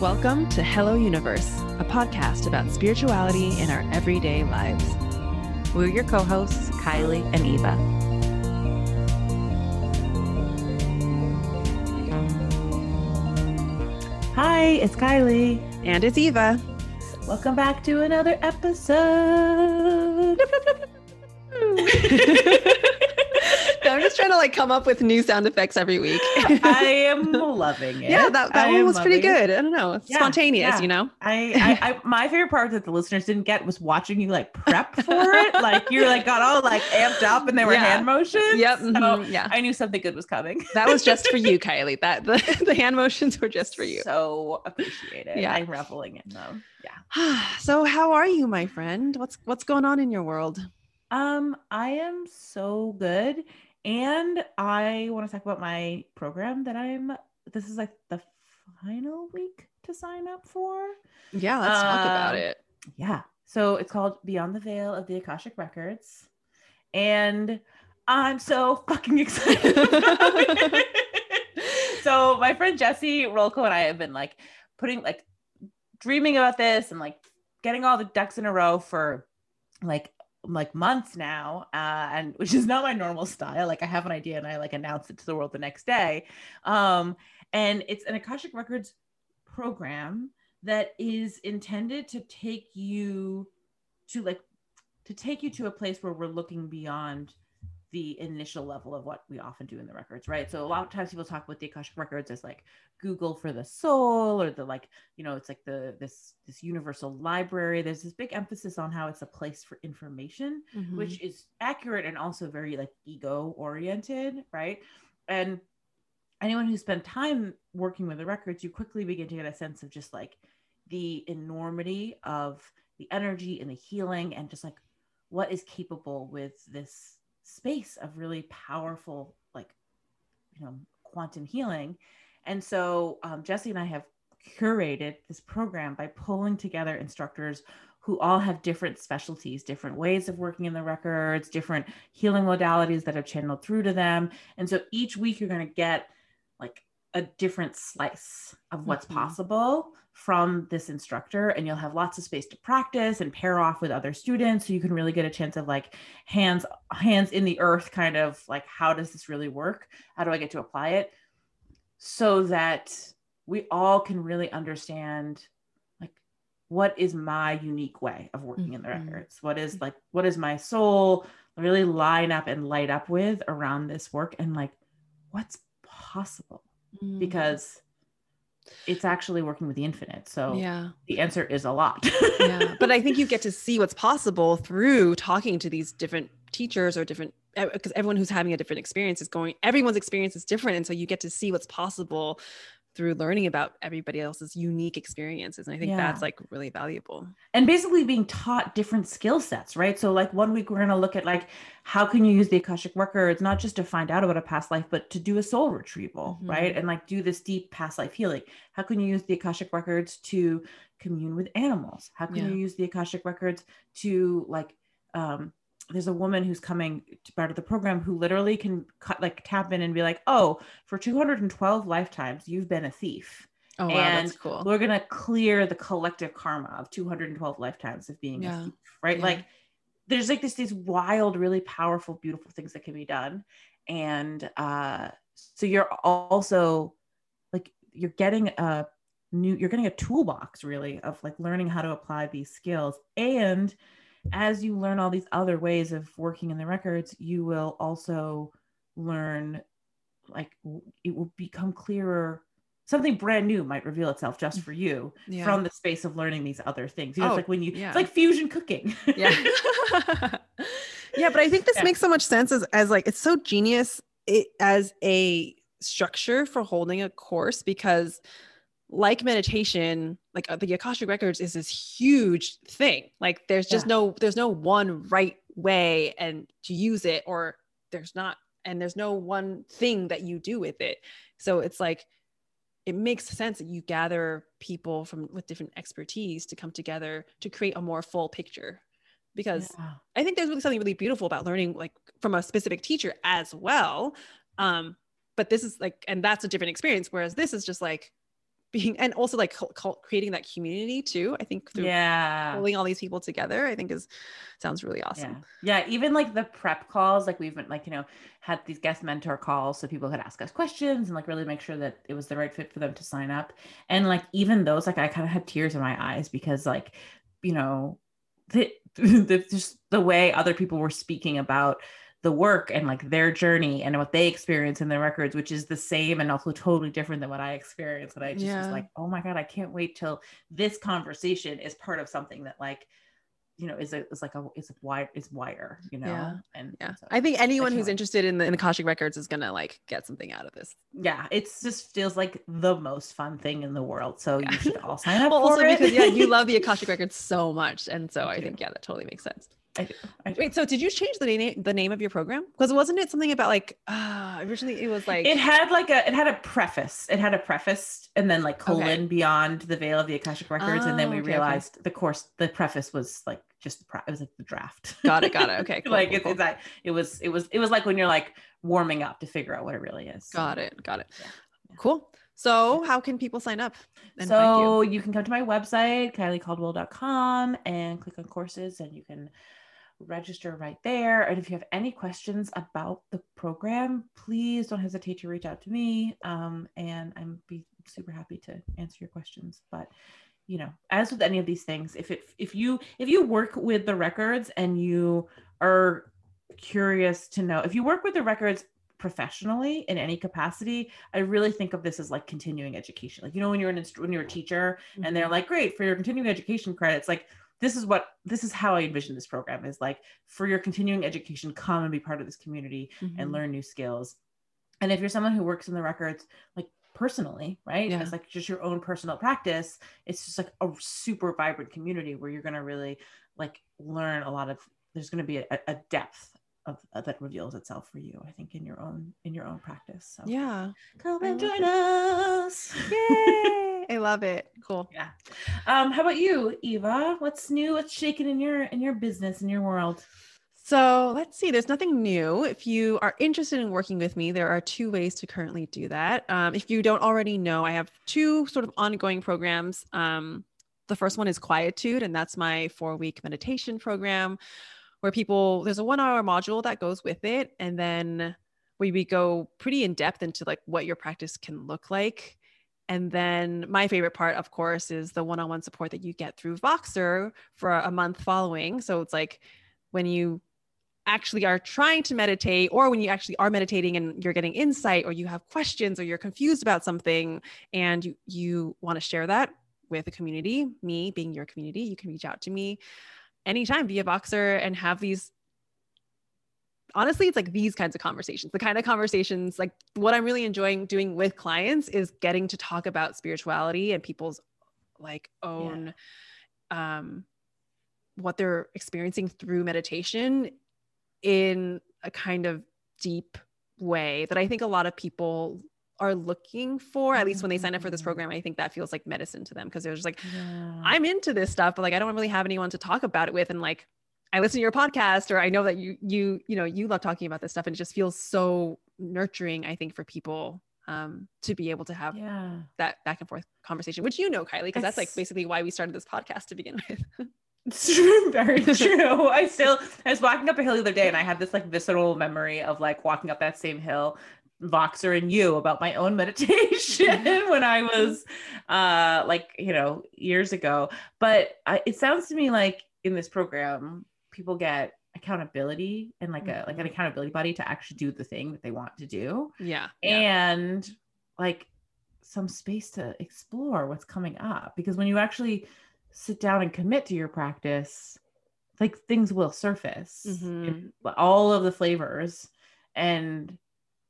Welcome to Hello Universe, a podcast about spirituality in our everyday lives. We're your co hosts, Kylie and Eva. Hi, it's Kylie. And it's Eva. Welcome back to another episode. Trying to like come up with new sound effects every week. I am loving it. Yeah, that, that I one was pretty loving it. good. I don't know. Yeah, spontaneous, yeah. you know? I, I, I, my favorite part that the listeners didn't get was watching you like prep for it. Like you're like got all like amped up, and they were Yeah. hand motions. Yep. So mhm, yeah. I knew something good was coming. That was just for you, Kylie. That the, the hand motions were just for you. So appreciate it. Yeah. I'm reveling in them. Yeah. so how are you, my friend? What's what's going on in your world? Um, I am so good. And I want to talk about my program that I'm this is like the final week to sign up for. Yeah, let's talk about Um, it. Yeah. So it's called Beyond the Veil of the Akashic Records. And I'm so fucking excited. so my friend Jesse Rolko and I have been like putting like dreaming about this and like getting all the ducks in a row for like like months now uh and which is not my normal style like i have an idea and i like announce it to the world the next day um and it's an akashic records program that is intended to take you to like to take you to a place where we're looking beyond the initial level of what we often do in the records right so a lot of times people talk about the akashic records as like google for the soul or the like you know it's like the this this universal library there's this big emphasis on how it's a place for information Mhm. which is accurate and also very like ego oriented, right? And anyone who spent time working with the records, you quickly begin to get a sense of just like the enormity of the energy and the healing and just like what is capable with this space of really powerful like you know quantum healing and so um, jesse and i have curated this program by pulling together instructors who all have different specialties, different ways of working in the records, different healing modalities that have channeled through to them. And so each week you're going to get like a different slice of what's Mhm. possible from this instructor and you'll have lots of space to practice and pair off with other students so you can really get a chance of like hands hands in the earth kind of like how does this really work? How do i get to apply it? So that we all can really understand like what is my unique way of working in the Mhm. records what is like what is my soul really line up and light up with around this work? And like what's possible? Mm. because it's actually working with the infinite. So yeah. the answer is a lot. Yeah but i think you get to see what's possible through talking to these different teachers or different because everyone who's having a different experience is going everyone's experience is different. And so you get to see what's possible through learning about everybody else's unique experiences and i think Yeah. that's like really valuable and basically being taught different skill sets, right? So, like one week we're going to look at like how can you use the Akashic records not just to find out about a past life, but to do a soul retrieval, Mhm. right? And like do this deep past life healing. How can you use the Akashic records to commune with animals? How can Yeah. you use the Akashic records to like um there's a woman who's coming to part of the program who literally can cut like tap in and be like, oh, for 212 lifetimes, you've been a thief oh wow And that's cool we're gonna clear the collective karma of 212 lifetimes of being Yeah. a thief, right? Yeah. Like there's like this these wild, really powerful, beautiful things that can be done. And uh so you're also like you're getting a new you're getting a toolbox really of like learning how to apply these skills. And as you learn all these other ways of working in the records, you will also learn like it will become clearer something brand new might reveal itself just for you yeah from the space of learning these other things. You know, Oh, it's like when you, yeah. it's like fusion cooking. yeah yeah but i think this Yeah. makes so much sense as, as like it's so genius it, as a structure for holding a course because like meditation like uh, the akashic records is this huge thing like there's just Yeah. no there's no one right way and to use it or there's not and there's no one thing that you do with it so it's like it makes sense that you gather people from with different expertise to come together to create a more full picture because Yeah. I think there's really something really beautiful about learning like from a specific teacher as well. Um, but this is like, and that's a different experience. Whereas this is just like being, and also like creating that community too. I think through yeah. pulling all these people together, I think is sounds really awesome. Yeah. Yeah. Even like the prep calls, like we've been like, you know, had these guest mentor calls so people could ask us questions and like really make sure that it was the right fit for them to sign up. And like even those, like I kind of had tears in my eyes because like, you know, the, the just the way other people were speaking about the work and like their journey and what they experience in their records, which is the same and also totally different than what I experienced. And I just was like, oh my God, I can't wait till this conversation is part of something that like, you know, is a is like a is a wide is wider, you know. Yeah. And Yeah. so- I think anyone can't who's interested in the, in the records is gonna like get something out of this. yeah, it's just feels like the most fun thing in the world. So you should all sign up Well, for also it. because yeah, you love the Akashic records so much, and so I I think yeah, that totally makes sense. I do. I do. Wait, so did you change the name the name of your program? Because wasn't it something about like uh originally it was like it had like a it had a preface. It had a preface and then like colon Okay. beyond the veil of the Akashic records. and then Oh, we okay, okay. realized the course the preface was like just the pre- it was like the draft. got it, got it. Okay, cool, like cool, it's, cool. it's like it was it was it was like when you're like warming up to figure out what it really is. Got it, got it. Yeah. Cool. So how can people sign up? and find you? so you. can come to my website kyliecaldwell.com and click on courses and you can register right there. And if you have any questions about the program please don't hesitate to reach out to me. Um, and i'm be super happy to answer your questions. But you know as with any of these things if it if you if you work with the records and you are curious to know if you work with the records professionally in any capacity i really think of this as like continuing education. Like you know when you're an inst- when you're a teacher and Mm-hmm. they're like great for your continuing education credits like this is what this is how i envision this program is like for your continuing education come and be part of this community and Mhm. learn new skills and if you're someone who works in the records like personally right Yeah. as like just your own personal practice it's just like a super vibrant community where you're going to really like learn a lot of there's going to be a, a depth of, uh, that reveals itself for you i think in your own in your own practice so Yeah. come and join us Yay! I love it. Cool. yeah um how about you eva what's new what's shaking in your in your business in your world So let's see, there's nothing new. If you are interested in working with me, there are two ways to currently do that. Um, if you don't already know, I have two sort of ongoing programs. Um, the first one is Quietude, and that's my four week meditation program where people, there's a one hour module that goes with it. And then we, we go pretty in depth into like what your practice can look like. And then my favorite part, of course, is the one on one support that you get through Voxer for a month following. So it's like when you actually are trying to meditate or when you actually are meditating and you're getting insight or you have questions or you're confused about something and you you want to share that with the community me being your community you can reach out to me anytime via Voxer and have these honestly it's like these kinds of conversations the kind of conversations like what i'm really enjoying doing with clients is getting to talk about spirituality and people's like own um what they're experiencing through meditation in a kind of deep way that I think a lot of people are looking for, at least when they sign up for this Mhm. program. I think that feels like medicine to them because they're just like, yeah. I'm into this stuff, but like I don't really have anyone to talk about it with. And like I listen to your podcast or I know that you you you know you love talking about this stuff and it just feels so nurturing, I think, for people um to be able to have yeah that back and forth conversation, which you know, Kylie, because that's like basically why we started this podcast to begin with. It's true, very true. I still I was walking up a hill the other day and I had this like visceral memory of like walking up that same hill, Voxer and you about my own meditation when I was uh like, you know, years ago. But I, it sounds to me like in this program, people get accountability and like a like an Mhm. accountability buddy to actually do the thing that they want to do. Yeah. and like some space to explore what's coming up. Because when you actually sit down and commit to your practice like things will surface in all of the flavors. And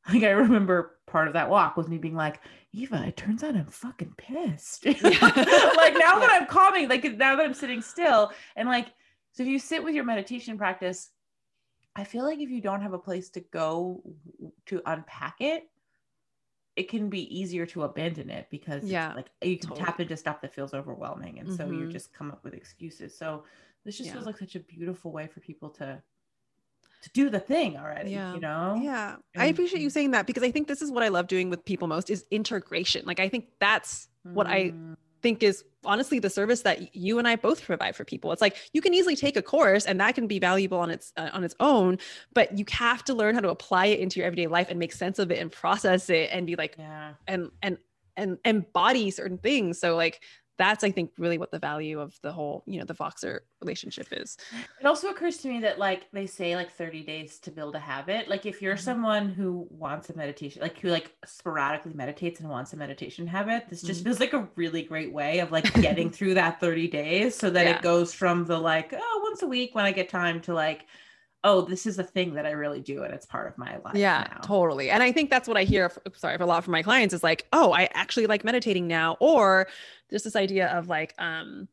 like i remember part of that walk was me being like eva it turns out i'm fucking pissed. Like now that i'm calming like now that i'm sitting still and like so if you sit with your meditation practice i feel like if you don't have a place to go to unpack it it can be easier to abandon it because Yeah, like you can totally. tap into stuff that feels overwhelming and so you Mhm. just come up with excuses so this just Yeah. feels like such a beautiful way for people to to do the thing already. Yeah. You know? Yeah. I And- appreciate you saying that because I think this is what I love doing with people most is integration. Like I think that's what I Mm, think is honestly the service that you and I both provide for people. It's like you can easily take a course and that can be valuable on its uh, on its own, but you have to learn how to apply it into your everyday life and make sense of it and process it and be like yeah. and and and embody certain things. So like that's I think really what the value of the whole, you know, the Voxer relationship is. It also occurs to me that like they say like 30 days to build a habit. Like if you're Mhm. someone who wants a meditation, like who like sporadically meditates and wants a meditation habit, this just Mhm. feels like a really great way of like getting through that 30 days so that Yeah. it goes from the like, oh, once a week when I get time to like, oh, this is a thing that I really do and it's part of my life. yeah now. totally and i think that's what i hear sorry a lot from my clients is like oh i actually like meditating now or there's this idea of like um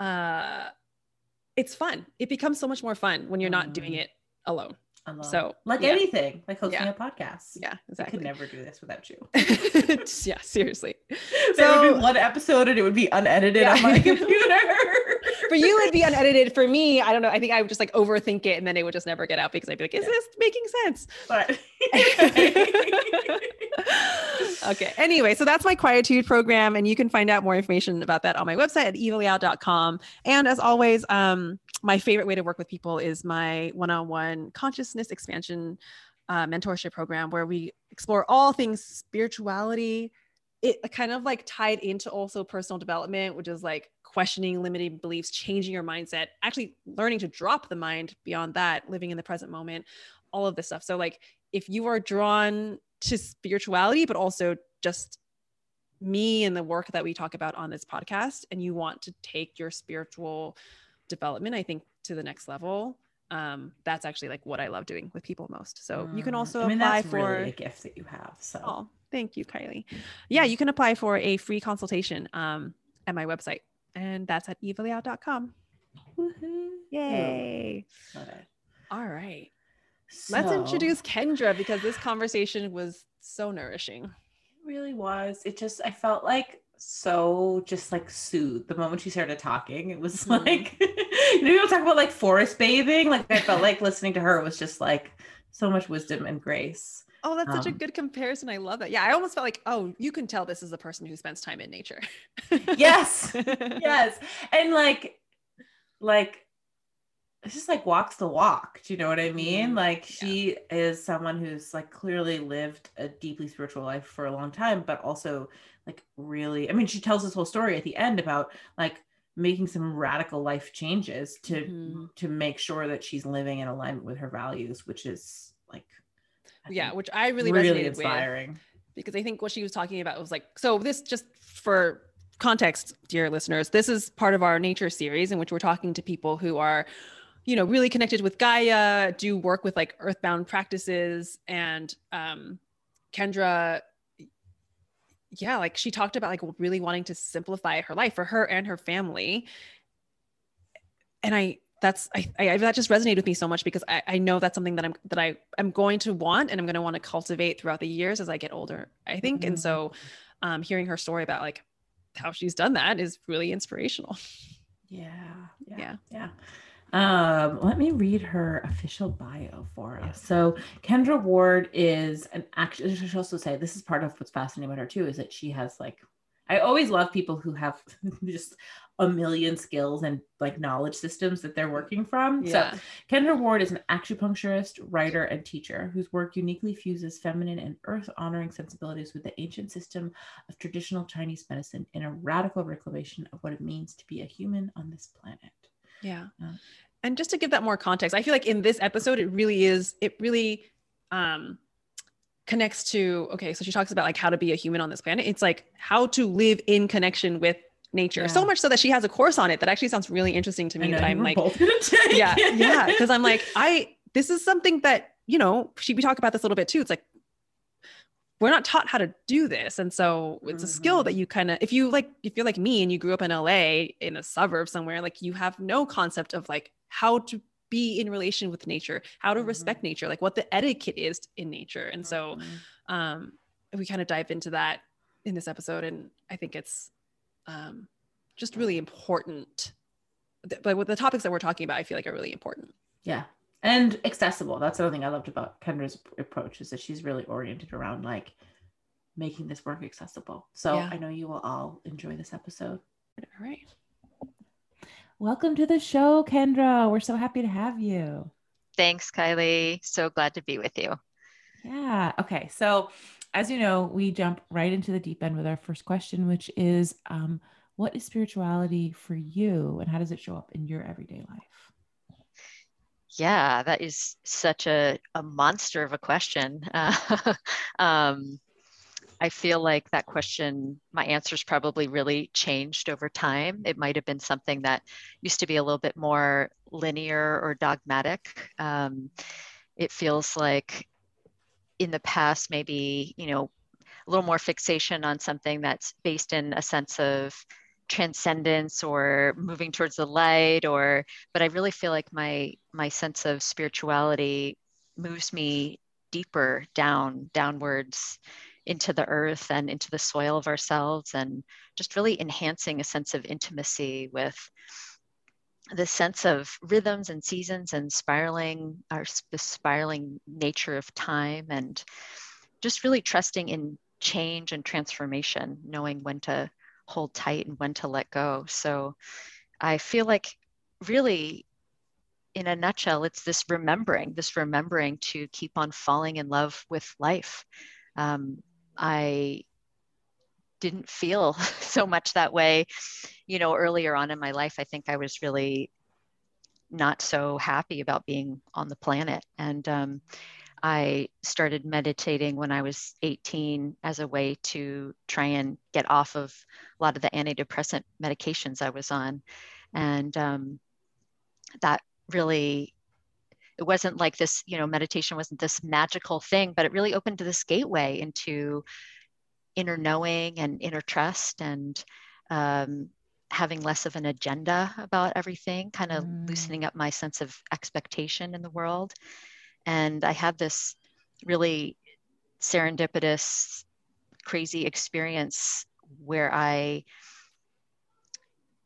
uh it's fun it becomes so much more fun when you're not doing Mm. it alone So, like yeah. anything, like hosting Yeah. a podcast. yeah I could never do this without you. yeah seriously there would So- be one episode and it would be unedited on my computer. for you it'd be unedited for me i don't know i think i would just like overthink it and then it would just never get out because i'd be like is Yeah. this making sense but okay. Anyway, so that's my quietude program, and you can find out more information about that on my website at evaleout.com. And as always, um, my favorite way to work with people is my one-on-one consciousness expansion uh, mentorship program, where we explore all things spirituality. It kind of like tied into also personal development, which is like questioning limiting beliefs, changing your mindset, actually learning to drop the mind beyond that, living in the present moment, all of this stuff. So like if you are drawn to spirituality, but also just me and the work that we talk about on this podcast, and you want to take your spiritual development, I think, to the next level. Um, that's actually like what I love doing with people most. So you can Mm, also I mean, apply for. really a gift that you have. So Oh, thank you, Kylie. Yeah, you can apply for a free consultation um, at my website, and that's at evaleout.com. Woohoo. Yay! It. All right, let's introduce Kendra because this conversation was so nourishing. It really was. It just I felt like so just like soothed the moment she started talking. It was Mhm. like you know, people talk about like forest bathing. Like I felt like listening to her was just like so much wisdom and grace. Oh, that's such a Um, good comparison. I love that. Yeah, I almost felt like, oh, you can tell this is a person who spends time in nature. Yes. yes and like like it's just like walks the walk do you know what i mean Mhm. like she is someone who's like clearly lived a deeply spiritual life for a long time but also like really i mean she tells this whole story at the end about like making some radical life changes to Mhm. to make sure that she's living in alignment with her values which is like I Yeah, which I really, really resonated with inspiring because I think what she was talking about was like, so this just for context, dear listeners, this is part of our nature series in which we're talking to people who are, you know, really connected with Gaia, do work with like earthbound practices. And um, Kendra, yeah, like she talked about like really wanting to simplify her life for her and her family. And I, that's I, I that just resonated with me so much because I, I know that's something that I'm that I I'm going to want and I'm going to want to cultivate throughout the years as I get older. I think, and so um, hearing her story about like how she's done that is really inspirational. Yeah, Yeah. yeah, yeah. Um, let me read her official bio for us. So Kendra Ward is an actually. I should also say this is part of what's fascinating about her too is that she has like. I always love people who have just a million skills and like knowledge systems that they're working from. So Kendra Ward is an acupuncturist, writer, and teacher whose work uniquely fuses feminine and earth honoring sensibilities with the ancient system of traditional Chinese medicine in a radical reclamation of what it means to be a human on this planet. Yeah. Yeah. And just to give that more context, I feel like in this episode, it really is, it really um, connects to, okay, so she talks about like how to be a human on this planet. It's like how to live in connection with nature. Yeah. So much so that she has a course on it that actually sounds really interesting to me. That I'm like, both gonna take yeah, yeah. Cause I'm like, I, this is something that, you know, she, we talk about this a little bit too. It's like, we're not taught how to do this. And so it's a skill that you kind of, if you like, if you're like me and you grew up in LA in a suburb somewhere, like you have no concept of like how to be in relation with nature, how to Mhm. respect nature, like what the etiquette is in nature. And so Mhm. um, we kind of dive into that in this episode. And I think it's um, just really important but with the topics that we're talking about, I feel like are really important. Yeah. And accessible. That's the other thing I loved about Kendra's approach is that she's really oriented around like making this work accessible. So Yeah. I know you will all enjoy this episode. All right. Welcome to the show, Kendra. We're so happy to have you. Thanks, Kylie. So glad to be with you. Yeah. Okay. So, as you know, we jump right into the deep end with our first question, which is um, what is spirituality for you and how does it show up in your everyday life? Yeah, that is such a, a monster of a question. Uh, um, I feel like that question, my answers probably really changed over time. It might have been something that used to be a little bit more linear or dogmatic. Um, it feels like in the past, maybe, you know, a little more fixation on something that's based in a sense of transcendence or moving towards the light or but i really feel like my my sense of spirituality moves me deeper down downwards into the earth and into the soil of ourselves and just really enhancing a sense of intimacy with the sense of rhythms and seasons and spiraling our the spiraling nature of time and just really trusting in change and transformation knowing when to hold tight and when to let go. So i feel like really in a nutshell it's this remembering this remembering to keep on falling in love with life. Um, i didn't feel so much that way you know earlier on in my life. I think i was really not so happy about being on the planet. And um, i started meditating when i was 18 as a way to try and get off of a lot of the antidepressant medications i was on and um, that really it wasn't like this you know meditation wasn't this magical thing but it really opened to this gateway into inner knowing and inner trust and um, having less of an agenda about everything, kind of Mm. loosening up my sense of expectation in the world. And I had this really serendipitous, crazy experience where I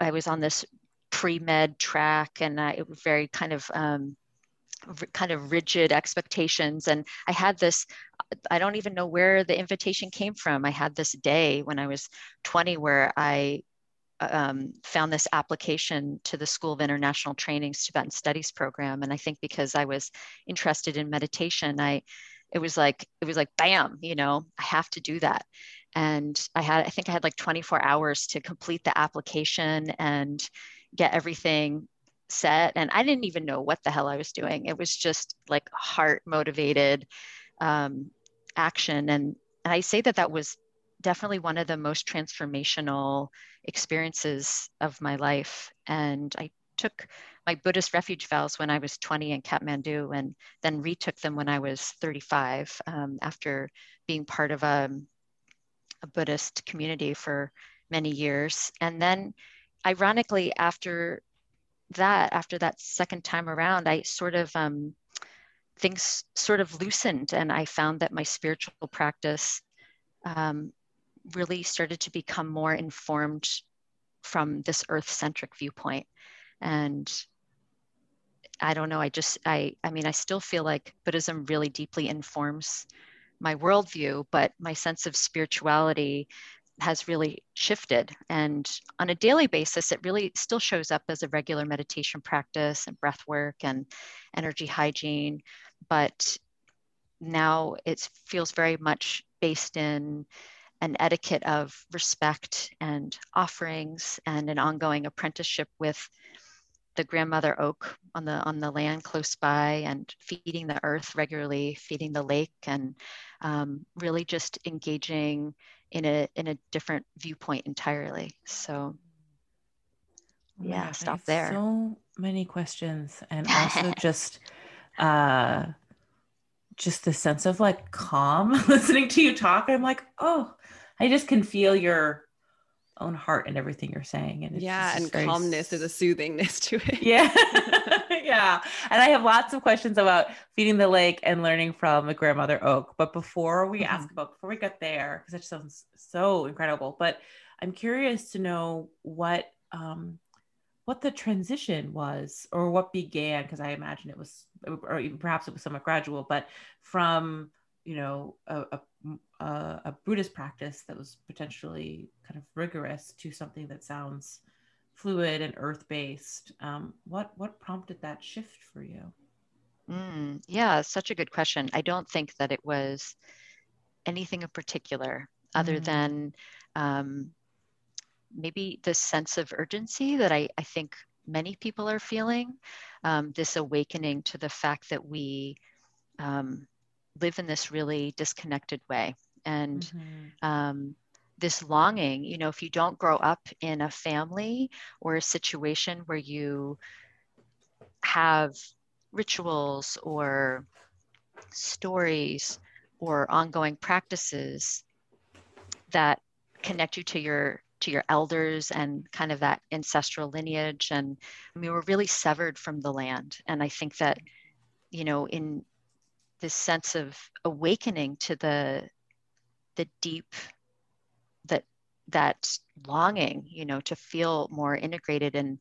I was on this pre-med track and I, it was very kind of um, kind of rigid expectations. And i had this i don't even know where the invitation came from. I had this day when i was 20 where i um, found this application to the school of international training's tibetan studies program. And i think because i was interested in meditation i it was like it was like bam you know i have to do that. And i had i think i had like 24 hours to complete the application and get everything set. And i didn't even know what the hell i was doing. It was just like heart motivated um, action. And, and i say that that was definitely one of the most transformational experiences of my life. And i took my buddhist refuge vows when i was 20 in kathmandu and then retook them when i was 35 um, after being part of a, a buddhist community for many years. And then ironically after that after that second time around i sort of um, things sort of loosened and i found that my spiritual practice um, really started to become more informed from this earth-centric viewpoint and i don't know i just i i mean i still feel like buddhism really deeply informs my worldview but my sense of spirituality has really shifted. And on a daily basis, it really still shows up as a regular meditation practice and breath work and energy hygiene. But now it feels very much based in an etiquette of respect and offerings and an ongoing apprenticeship with the grandmother oak on the on the land close by and feeding the earth regularly feeding the lake and um, really just engaging in a in a different viewpoint entirely. So my yeah stop there. So many questions, and also just, uh, just the sense of like calm listening to you talk. I'm like, oh, I just can feel your own heart and everything you're saying, and it's yeah, just and very calmness. is a soothingness to it. yeah yeah and i have lots of questions about feeding the lake and learning from the grandmother oak but before we Mhm. ask about before we get there because that sounds so incredible but i'm curious to know what um what the transition was or what began because i imagine it was or even perhaps it was somewhat gradual but from you know a, a, a, buddhist practice that was potentially kind of rigorous to something that sounds fluid and earth-based um, what what prompted that shift for you mm, yeah such a good question i don't think that it was anything in particular other mm. than um, maybe the sense of urgency that I, I think many people are feeling, um, this awakening to the fact that we um, live in this really disconnected way. And mm-hmm. um, this longing, you know, if you don't grow up in a family or a situation where you have rituals or stories or ongoing practices that connect you to your to your elders and kind of that ancestral lineage. And i mean we're really severed from the land. And i think that you know in this sense of awakening to the the deep that that longing you know to feel more integrated and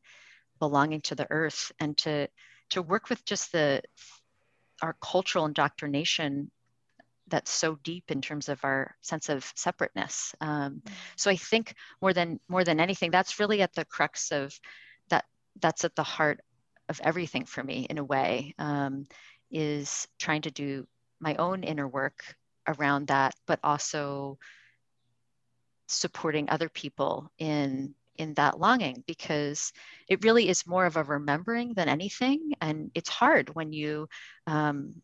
belonging to the earth and to to work with just the our cultural indoctrination that's so deep in terms of our sense of separateness. Um, mm. so I think more than more than anything, that's really at the crux of that. That's at the heart of everything for me, in a way, um, is trying to do my own inner work around that, but also supporting other people in in that longing because it really is more of a remembering than anything and it's hard when you um,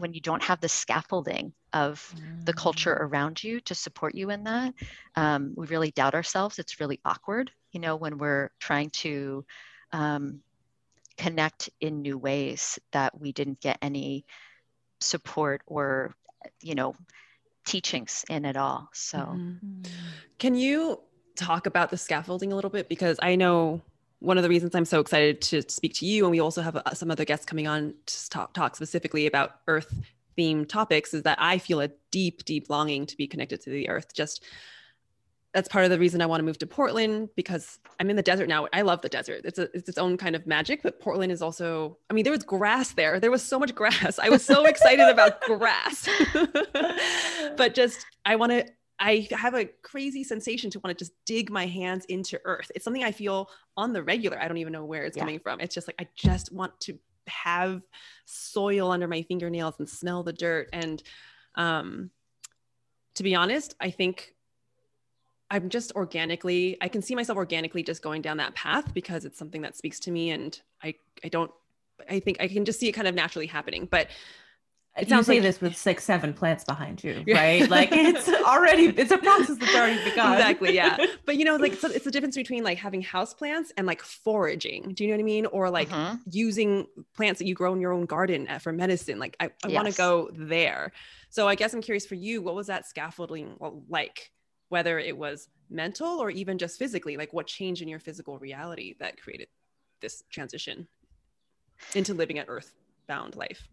when you don't have the scaffolding of mm. the culture mm. around you to support you in that um, we really doubt ourselves it's really awkward you know when we're trying to um, connect in new ways that we didn't get any support or you know teachings in at all so mm-hmm. can you talk about the scaffolding a little bit because i know one of the reasons I'm so excited to speak to you, and we also have uh, some other guests coming on to talk, talk specifically about Earth themed topics, is that I feel a deep, deep longing to be connected to the Earth. Just that's part of the reason I want to move to Portland because I'm in the desert now. I love the desert. It's a, it's its own kind of magic, but Portland is also, I mean, there was grass there. There was so much grass. I was so excited about grass. but just I want to I have a crazy sensation to want to just dig my hands into earth. It's something I feel on the regular. I don't even know where it's yeah. coming from. It's just like I just want to have soil under my fingernails and smell the dirt. And um, to be honest, I think I'm just organically, I can see myself organically just going down that path because it's something that speaks to me. And I, I don't, I think I can just see it kind of naturally happening. But it sounds you say like, this with six, seven plants behind you, right? like it's already, it's a process that's already begun. Exactly. Yeah. But you know, like it's, it's the difference between like having house plants and like foraging. Do you know what I mean? Or like uh-huh. using plants that you grow in your own garden uh, for medicine. Like I, I yes. want to go there. So I guess I'm curious for you, what was that scaffolding like? Whether it was mental or even just physically, like what changed in your physical reality that created this transition into living an earthbound life?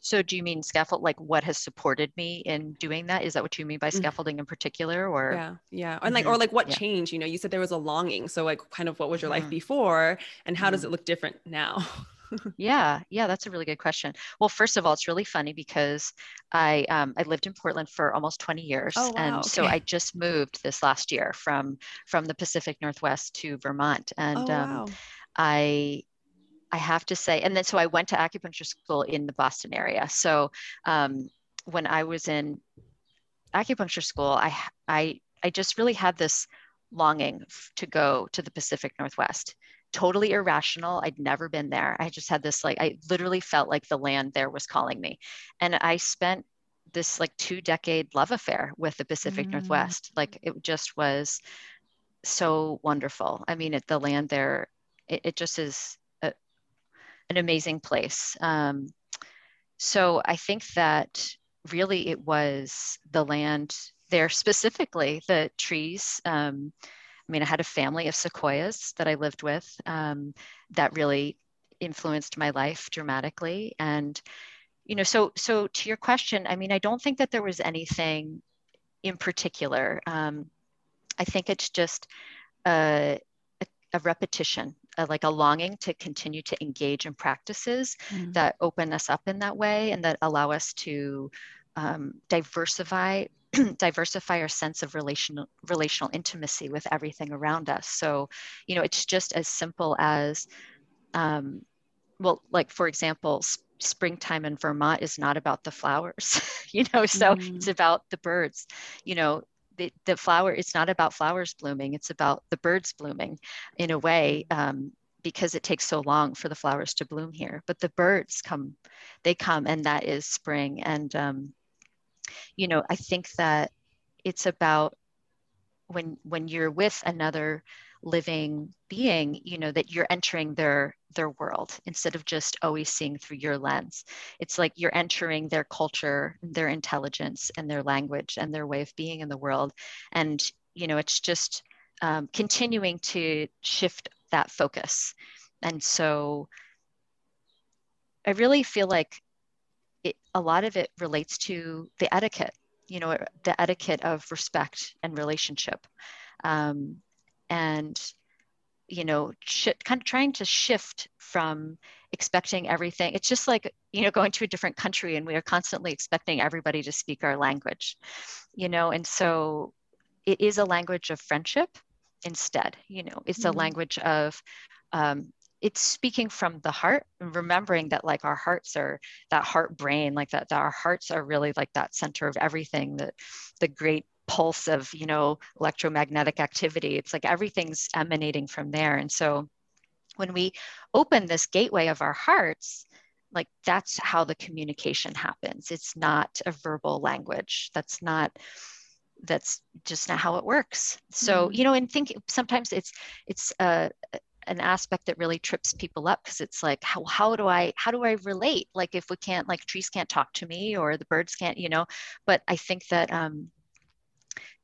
So do you mean scaffold like what has supported me in doing that? Is that what you mean by mm. scaffolding in particular or Yeah. Yeah. And like or mm-hmm. like what yeah. changed? You know, you said there was a longing. So like kind of what was your life mm-hmm. before and how mm. does mm-hmm. it look different now? yeah, yeah, that's a really good question. Well, first of all, it's really funny because I um, I lived in Portland for almost 20 years, oh, wow, and okay. so I just moved this last year from from the Pacific Northwest to Vermont, and oh, um. I I have to say, and then so I went to acupuncture school in the Boston area. So um, when I was in acupuncture school, I I I just really had this longing to go to the Pacific Northwest. Totally irrational. I'd never been there. I just had this like I literally felt like the land there was calling me, and I spent this like two decade love affair with the Pacific mm. Northwest. Like it just was so wonderful. I mean, it, the land there, it, it just is an amazing place. Um, so I think that really it was the land there specifically, the trees. Um, I mean, I had a family of sequoias that I lived with um, that really influenced my life dramatically. And, you know, so so to your question, I mean, I don't think that there was anything in particular. Um, I think it's just a, repetition, a, like a longing to continue to engage in practices mm. that open us up in that way and that allow us to um, diversify diversify our sense of relational relational intimacy with everything around us. So, you know, it's just as simple as, um, well, like for example, springtime in Vermont is not about the flowers, you know, so mm. it's about the birds, you know, the, the flower, it's not about flowers blooming, it's about the birds blooming in a way, um, because it takes so long for the flowers to bloom here. But the birds come, they come, and that is spring. And, um, you know, I think that it's about when when you're with another living being you know that you're entering their their world instead of just always seeing through your lens. It's like you're entering their culture their intelligence and their language and their way of being in the world. And you know it's just um, continuing to shift that focus. And so i really feel like it, a lot of it relates to the etiquette you know the etiquette of respect and relationship. Um, and you know sh- kind of trying to shift from expecting everything it's just like you know going to a different country and we are constantly expecting everybody to speak our language you know and so it is a language of friendship instead you know it's mm-hmm. a language of um, it's speaking from the heart and remembering that like our hearts are that heart brain like that, that our hearts are really like that center of everything that the great pulse of you know electromagnetic activity. It's like everything's emanating from there. And so when we open this gateway of our hearts like that's how the communication happens. It's not a verbal language. That's not that's just not how it works. So mm-hmm. you know and think sometimes it's it's uh, an aspect that really trips people up because it's like how, how do i how do i relate? Like if we can't like trees can't talk to me or the birds can't you know? But i think that um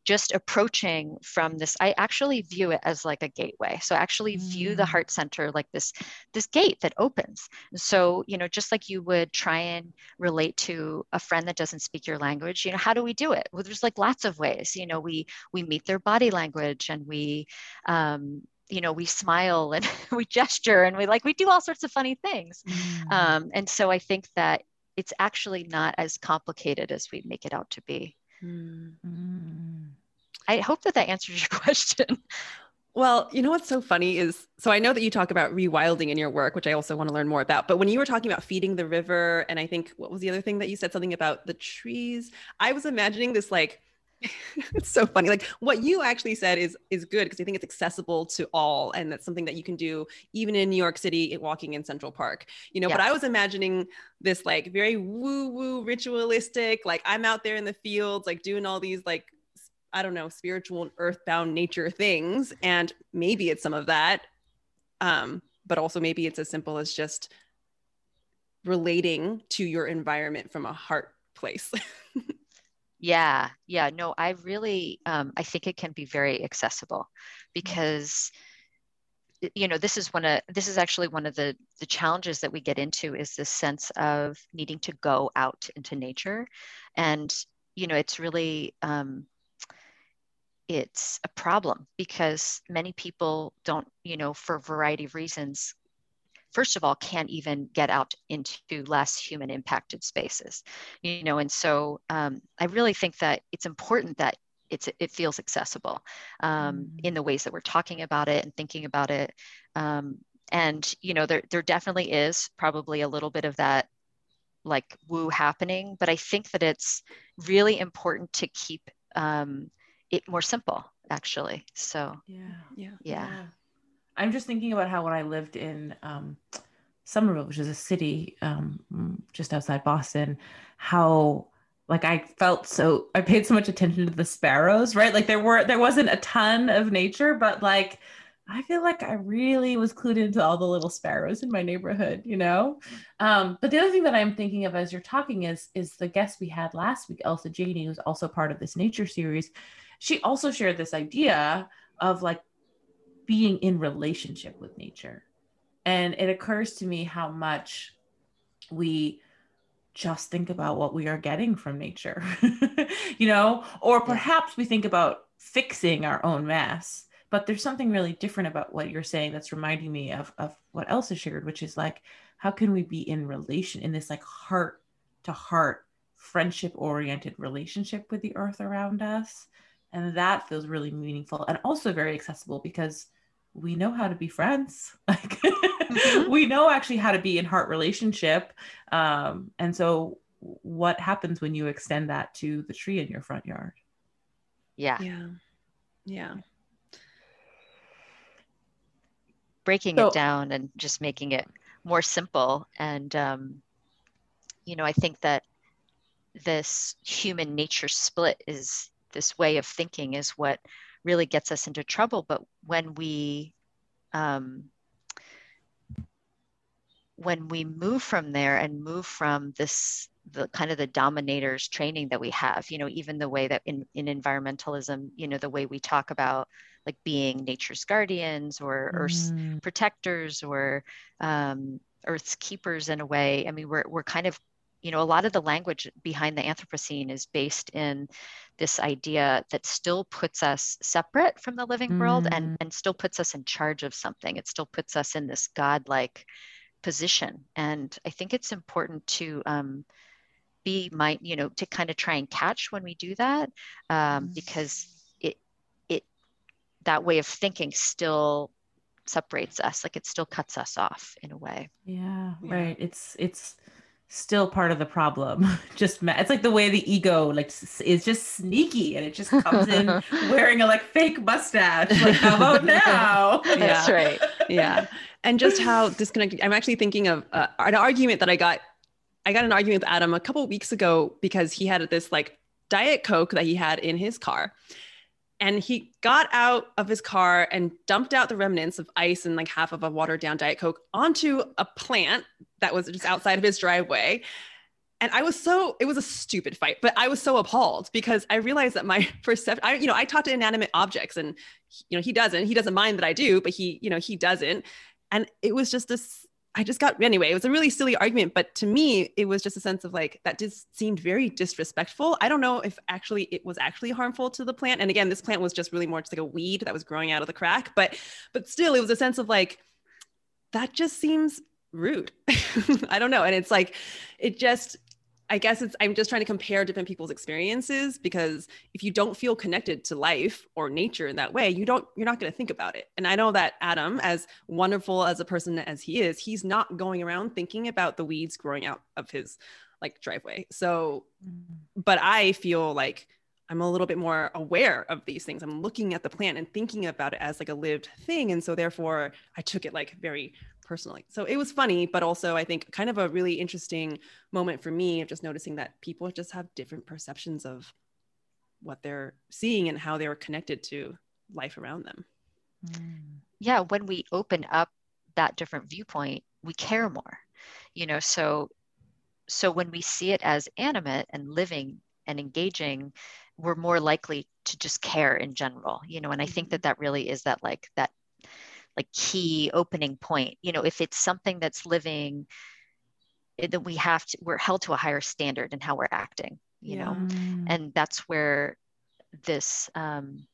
just approaching from this i actually view it as like a gateway so I actually view the mm. heart center like this this gate that opens so you know just like you would try and relate to a friend that doesn't speak your language you know how do we do it well there's like lots of ways you know we we meet their body language and we um, you know we smile and we gesture and we like we do all sorts of funny things mm. um, and so i think that it's actually not as complicated as we make it out to be mm. I hope that that answers your question well, you know what's so funny is so I know that you talk about rewilding in your work, which I also want to learn more about. But when you were talking about feeding the river, and I think what was the other thing that you said something about the trees, I was imagining this like it's so funny like what you actually said is is good because i think it's accessible to all and that's something that you can do even in new york city walking in central park you know yeah. but i was imagining this like very woo woo ritualistic like i'm out there in the fields like doing all these like i don't know spiritual and earthbound nature things and maybe it's some of that um but also maybe it's as simple as just relating to your environment from a heart place Yeah, yeah, no, I really, um, I think it can be very accessible mm-hmm. because, you know, this is one of, this is actually one of the the challenges that we get into is this sense of needing to go out into nature, and you know, it's really, um, it's a problem because many people don't, you know, for a variety of reasons, first of all can't even get out into less human impacted spaces you know and so um, i really think that it's important that it's it feels accessible um, mm. in the ways that we're talking about it and thinking about it um, and you know there, there definitely is probably a little bit of that like woo happening but i think that it's really important to keep um, it more simple actually so yeah yeah yeah, yeah. I'm just thinking about how when I lived in um, Somerville, which is a city um, just outside Boston, how like I felt so I paid so much attention to the sparrows, right? Like there were there wasn't a ton of nature, but like I feel like I really was clued into all the little sparrows in my neighborhood, you know. Um, but the other thing that I'm thinking of as you're talking is is the guest we had last week, Elsa Janey, who's also part of this nature series. She also shared this idea of like being in relationship with nature. And it occurs to me how much we just think about what we are getting from nature, you know, or perhaps we think about fixing our own mess but there's something really different about what you're saying that's reminding me of of what Elsa shared, which is like, how can we be in relation in this like heart to heart friendship oriented relationship with the earth around us and that feels really meaningful and also very accessible because we know how to be friends. Like mm-hmm. we know actually how to be in heart relationship. Um, and so what happens when you extend that to the tree in your front yard? Yeah. Yeah. Yeah. Breaking so, it down and just making it more simple. And um, you know i think that this human nature split is this way of thinking is what really gets us into trouble but when we um, when we move from there and move from this the kind of the dominators training that we have you know even the way that in, in environmentalism you know the way we talk about like being nature's guardians or mm. earth's protectors or um, earth's keepers in a way i mean we're, we're kind of you know a lot of the language behind the anthropocene is based in this idea that still puts us separate from the living mm. world and mm. and still puts us in charge of something it still puts us in this godlike position and i think it's important to um, be my you know to kind of try and catch when we do that um, mm. because it it that way of thinking still separates us like it still cuts us off in a way yeah, yeah. right it's it's still part of the problem. just it's like the way the ego like is just sneaky and it just comes in wearing a like fake mustache. Like how about now? That's yeah. right. Yeah, and just how disconnected. I'm actually thinking of uh, an argument that I got. I got an argument with Adam a couple weeks ago because he had this like diet coke that he had in his car and he got out of his car and dumped out the remnants of ice and like half of a watered down diet coke onto a plant that was just outside of his driveway. And i was so it was a stupid fight but i was so appalled because i realized that my perception i you know i talk to inanimate objects and you know he doesn't he doesn't mind that i do but he you know he doesn't. And it was just this I just got anyway, it was a really silly argument, but to me, it was just a sense of like that just seemed very disrespectful. I don't know if actually it was actually harmful to the plant. And again, this plant was just really more just like a weed that was growing out of the crack, but but still it was a sense of like that just seems rude. I don't know. And it's like it just I guess it's I'm just trying to compare different people's experiences because if you don't feel connected to life or nature in that way, you don't you're not going to think about it. And I know that Adam, as wonderful as a person as he is, he's not going around thinking about the weeds growing out of his like driveway. So mm-hmm. but I feel like I'm a little bit more aware of these things. I'm looking at the plant and thinking about it as like a lived thing. And so therefore I took it like very personally. So it was funny, but also I think kind of a really interesting moment for me of just noticing that people just have different perceptions of what they're seeing and how they're connected to life around them. Yeah, when we open up that different viewpoint, we care more. You know, so so when we see it as animate and living and engaging, we're more likely to just care in general. You know, and I think that mm-hmm. that really is that like that like key opening point you know if it's something that's living that we have to we're held to a higher standard in how we're acting you yeah. know and that's where this um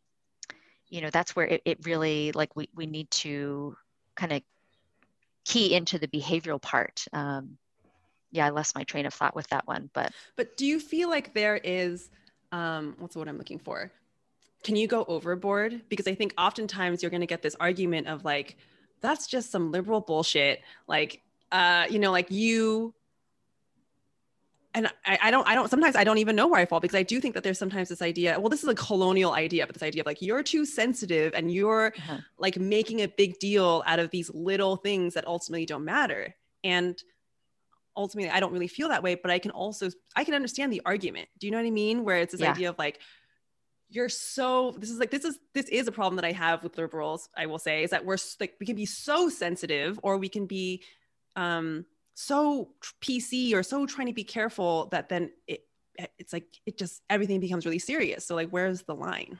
you know that's where it, it really like we, we need to kind of key into the behavioral part. Um yeah i lost my train of thought with that one but but do you feel like there is um what's the word i'm looking for can you go overboard? Because I think oftentimes you're going to get this argument of like, that's just some liberal bullshit. Like, uh, you know, like you, and I, I don't, I don't, sometimes I don't even know where I fall because I do think that there's sometimes this idea, well, this is a colonial idea, but this idea of like, you're too sensitive and you're uh-huh. like making a big deal out of these little things that ultimately don't matter. And ultimately, I don't really feel that way, but I can also, I can understand the argument. Do you know what I mean? Where it's this yeah. idea of like, you're so this is like this is this is a problem that i have with liberals i will say is that we're like we can be so sensitive or we can be um so pc or so trying to be careful that then it it's like it just everything becomes really serious. So like where's the line?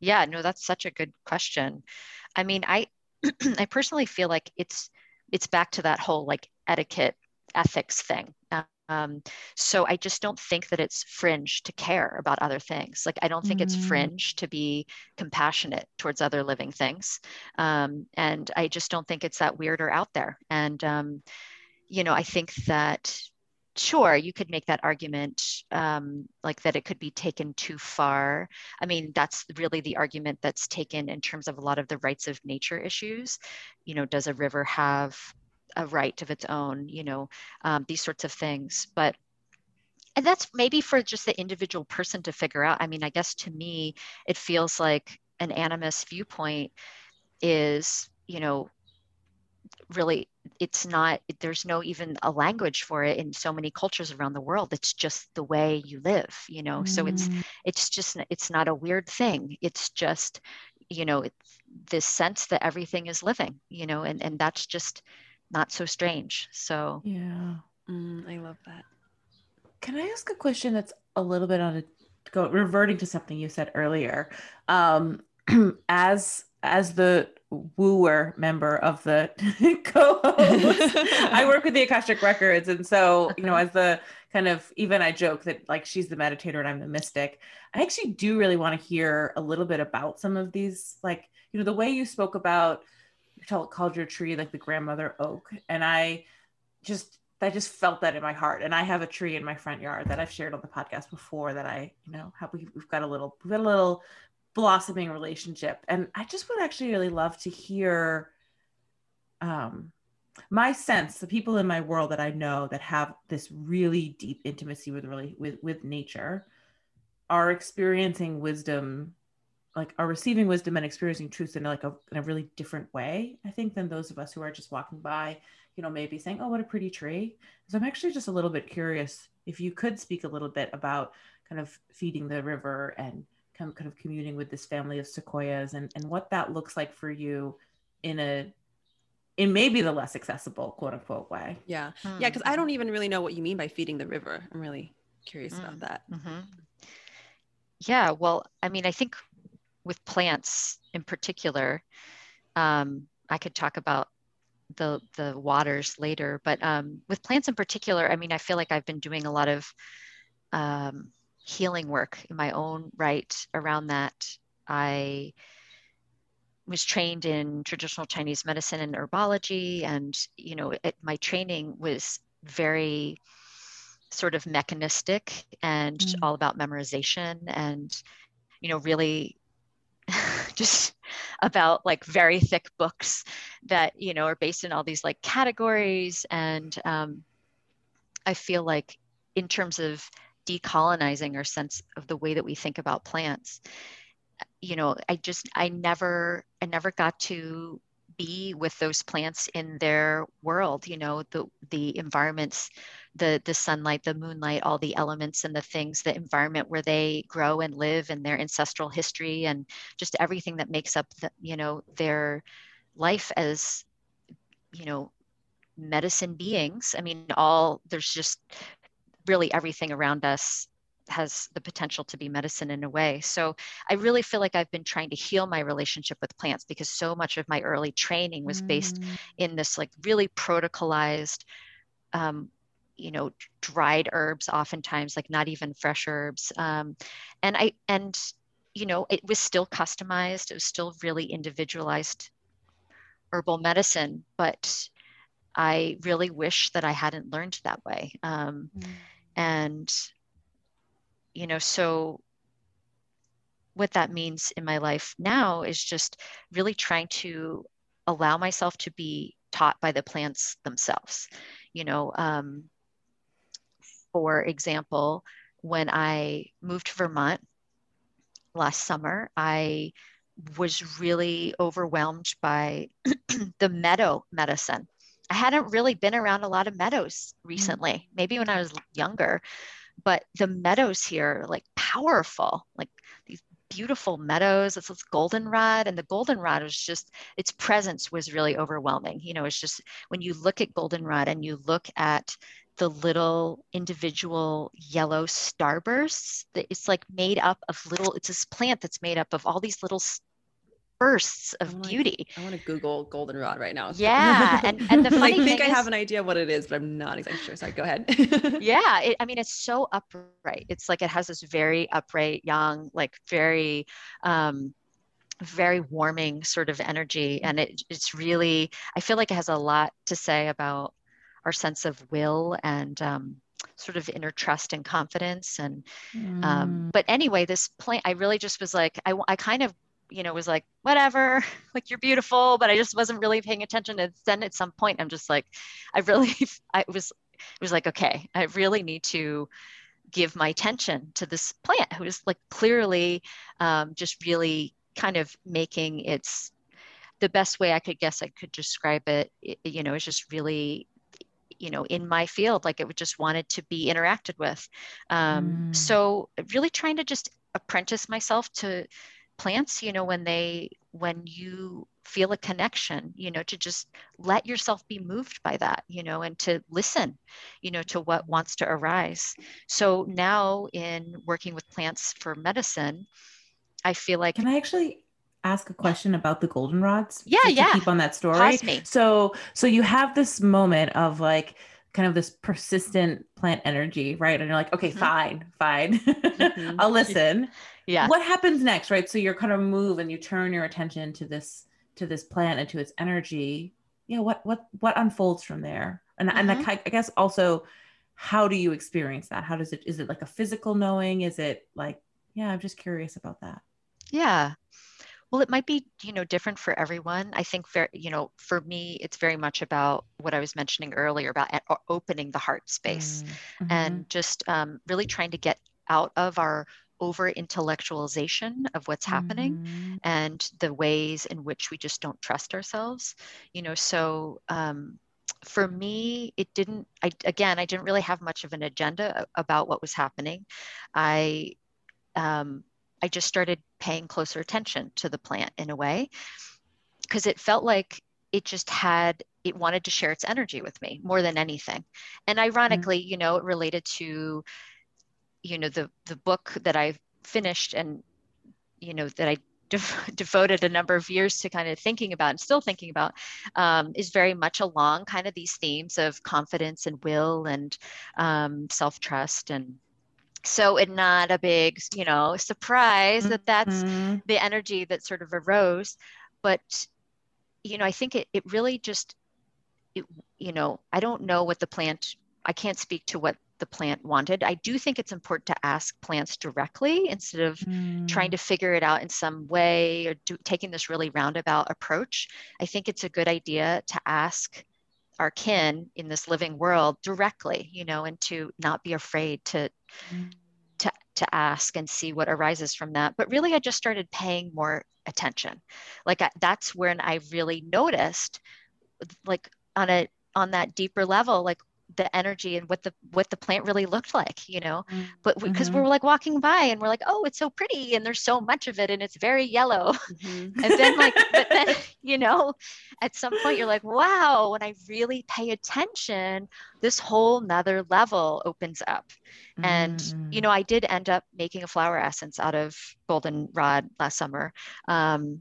Yeah no that's such a good question. I mean i i personally feel like it's it's back to that whole like etiquette ethics thing Um, so I just don't think that it's fringe to care about other things. Like I don't think mm. it's fringe to be compassionate towards other living things, um, and I just don't think it's that weird or out there. And um, you know, I think that sure you could make that argument um, like that it could be taken too far i mean that's really the argument that's taken in terms of a lot of the rights of nature issues you know does a river have a right of its own you know um, these sorts of things. But and that's maybe for just the individual person to figure out. I mean i guess to me it feels like an animist viewpoint is you know really it's not there's no even a language for it in so many cultures around the world. It's just the way you live you know? Mm. so it's mm. it's just it's not a weird thing. It's just you know it's this sense that everything is living you know? And and that's just not so strange so yeah. Mm, i love that. Can i ask a question that's a little bit on a go reverting to something you said earlier? Um as as the wooer member of the co-host i work with the akashic records and so you know as the kind of even i joke that like she's the meditator and i'm the mystic i actually do really want to hear a little bit about some of these like you know the way you spoke about called your tree like the grandmother oak and i just I just felt that in my heart. And I have a tree in my front yard that I've shared on the podcast before that I, you know, have, we've, we've got a little, we've got a little blossoming relationship. And I just would actually really love to hear um, my sense, the people in my world that I know that have this really deep intimacy with really with, with nature are experiencing wisdom, like are receiving wisdom and experiencing truth in like a, in a really different way, I think, than those of us who are just walking by, you know, maybe saying, oh, what a pretty tree. So I'm actually just a little bit curious if you could speak a little bit about kind of feeding the river and kind of communing with this family of sequoias and, and what that looks like for you in a in maybe the less accessible quote unquote way. Yeah. Hmm. Yeah. Cause I don't even really know what you mean by feeding the river. I'm really curious about hmm. that. Mm-hmm. Yeah. Well, I mean, I think with plants in particular, um, I could talk about the the waters later, but um, with plants in particular, I mean, I feel like I've been doing a lot of um, healing work in my own right around that. I was trained in traditional Chinese medicine and herbology, and you know, it, my training was very sort of mechanistic and mm. all about memorization, and you know, really just about like very thick books that you know are based in all these like categories, and um, I feel like in terms of decolonizing our sense of the way that we think about plants you know i just i never i never got to be with those plants in their world you know the the environments the the sunlight the moonlight all the elements and the things the environment where they grow and live and their ancestral history and just everything that makes up the, you know their life as you know medicine beings i mean all there's just really everything around us has the potential to be medicine in a way. So I really feel like I've been trying to heal my relationship with plants because so much of my early training was based mm. in this like really protocolized, um, you know, dried herbs, oftentimes like not even fresh herbs. Um, and I and you know it was still customized. It was still really individualized herbal medicine, but I really wish that I hadn't learned that way. Um, mm and you know so what that means in my life now is just really trying to allow myself to be taught by the plants themselves you know um, for example when i moved to vermont last summer i was really overwhelmed by the meadow medicine I hadn't really been around a lot of meadows mm. recently, maybe when I was younger, but the meadows here like powerful, like these beautiful meadows. It's this goldenrod, and the goldenrod was just its presence was really overwhelming. You know, it's just when you look at goldenrod and you look at the little individual yellow starbursts, it's like made up of little. It's this plant that's made up of all these little bursts of like, beauty. I want to Google goldenrod right now. Yeah, and and the funny I think I is, have an idea what it is, but I'm not exactly sure. Sorry, go ahead. yeah, it, I mean, it's so upright. It's like it has this very upright, young, like very. um very warming sort of energy and it, it's really i feel like it has a lot to say about our sense of will and um, sort of inner trust and confidence and Mm. um, but anyway this plant i really just was like I, I kind of you know was like whatever like you're beautiful but i just wasn't really paying attention and then at some point i'm just like i really i was it was like okay i really need to give my attention to this plant who is like clearly um, just really kind of making its the best way i could guess i could describe it, it you know it's just really you know in my field like it would just wanted to be interacted with um, Mm. so really trying to just apprentice myself to plants you know when they when you feel a connection you know to just let yourself be moved by that you know and to listen you know to what wants to arise so now in working with plants for medicine i feel like Can I actually ask a question about the goldenrods? Yeah, to yeah. Keep on that story. pause me So, so you have this moment of like kind of this persistent plant energy, right? And you're like, okay, Mhm. fine, fine, Mhm. I'll listen. yeah What happens next, right? So you're kind of move and you turn your attention to this to this plant and to its energy. Yeah, what what what unfolds from there? And and Mhm. I, I guess also, how do you experience that? How does it? Is it like a physical knowing? Is it like? Yeah, I'm just curious about that. Yeah. Well, it might be, you know, different for everyone. I think, very, you know, for me, it's very much about what I was mentioning earlier about opening the heart space Mm, and just um, really trying to get out of our over intellectualization of what's happening mhm, and the ways in which we just don't trust ourselves. You know, so um, for me, it didn't, I, again, I didn't really have much of an agenda about what was happening. I, um, I just started paying closer attention to the plant in a way because it felt like it just had it wanted to share its energy with me more than anything. And ironically you know it related to you know the the book that i finished and you know that i de- devoted a number of years to kind of thinking about and still thinking about um, is very much along kind of these themes of confidence and will and um, self-trust and so it's not a big you know surprise that that's mhm. the energy that sort of arose but you know i think it, it really just it, you know i don't know what the plant i can't speak to what the plant wanted. I do think it's important to ask plants directly instead of trying to figure it out in some way or do, taking this really roundabout approach. I think it's a good idea to ask our kin in this living world directly you know and to not be afraid to to, to ask and see what arises from that. But really, I just started paying more attention. Like I, that's when I really noticed, like on a on that deeper level, like the energy and what the what the plant really looked like, you know. Mm. But because we, are like walking by and we're like, oh, it's so pretty, and there's so much of it, and it's very yellow. Mhm. And then like, but then you know, at some point you're like, wow, when I really pay attention, this whole nother level opens up and you Mm. know i did end up making a flower essence out of goldenrod last summer um,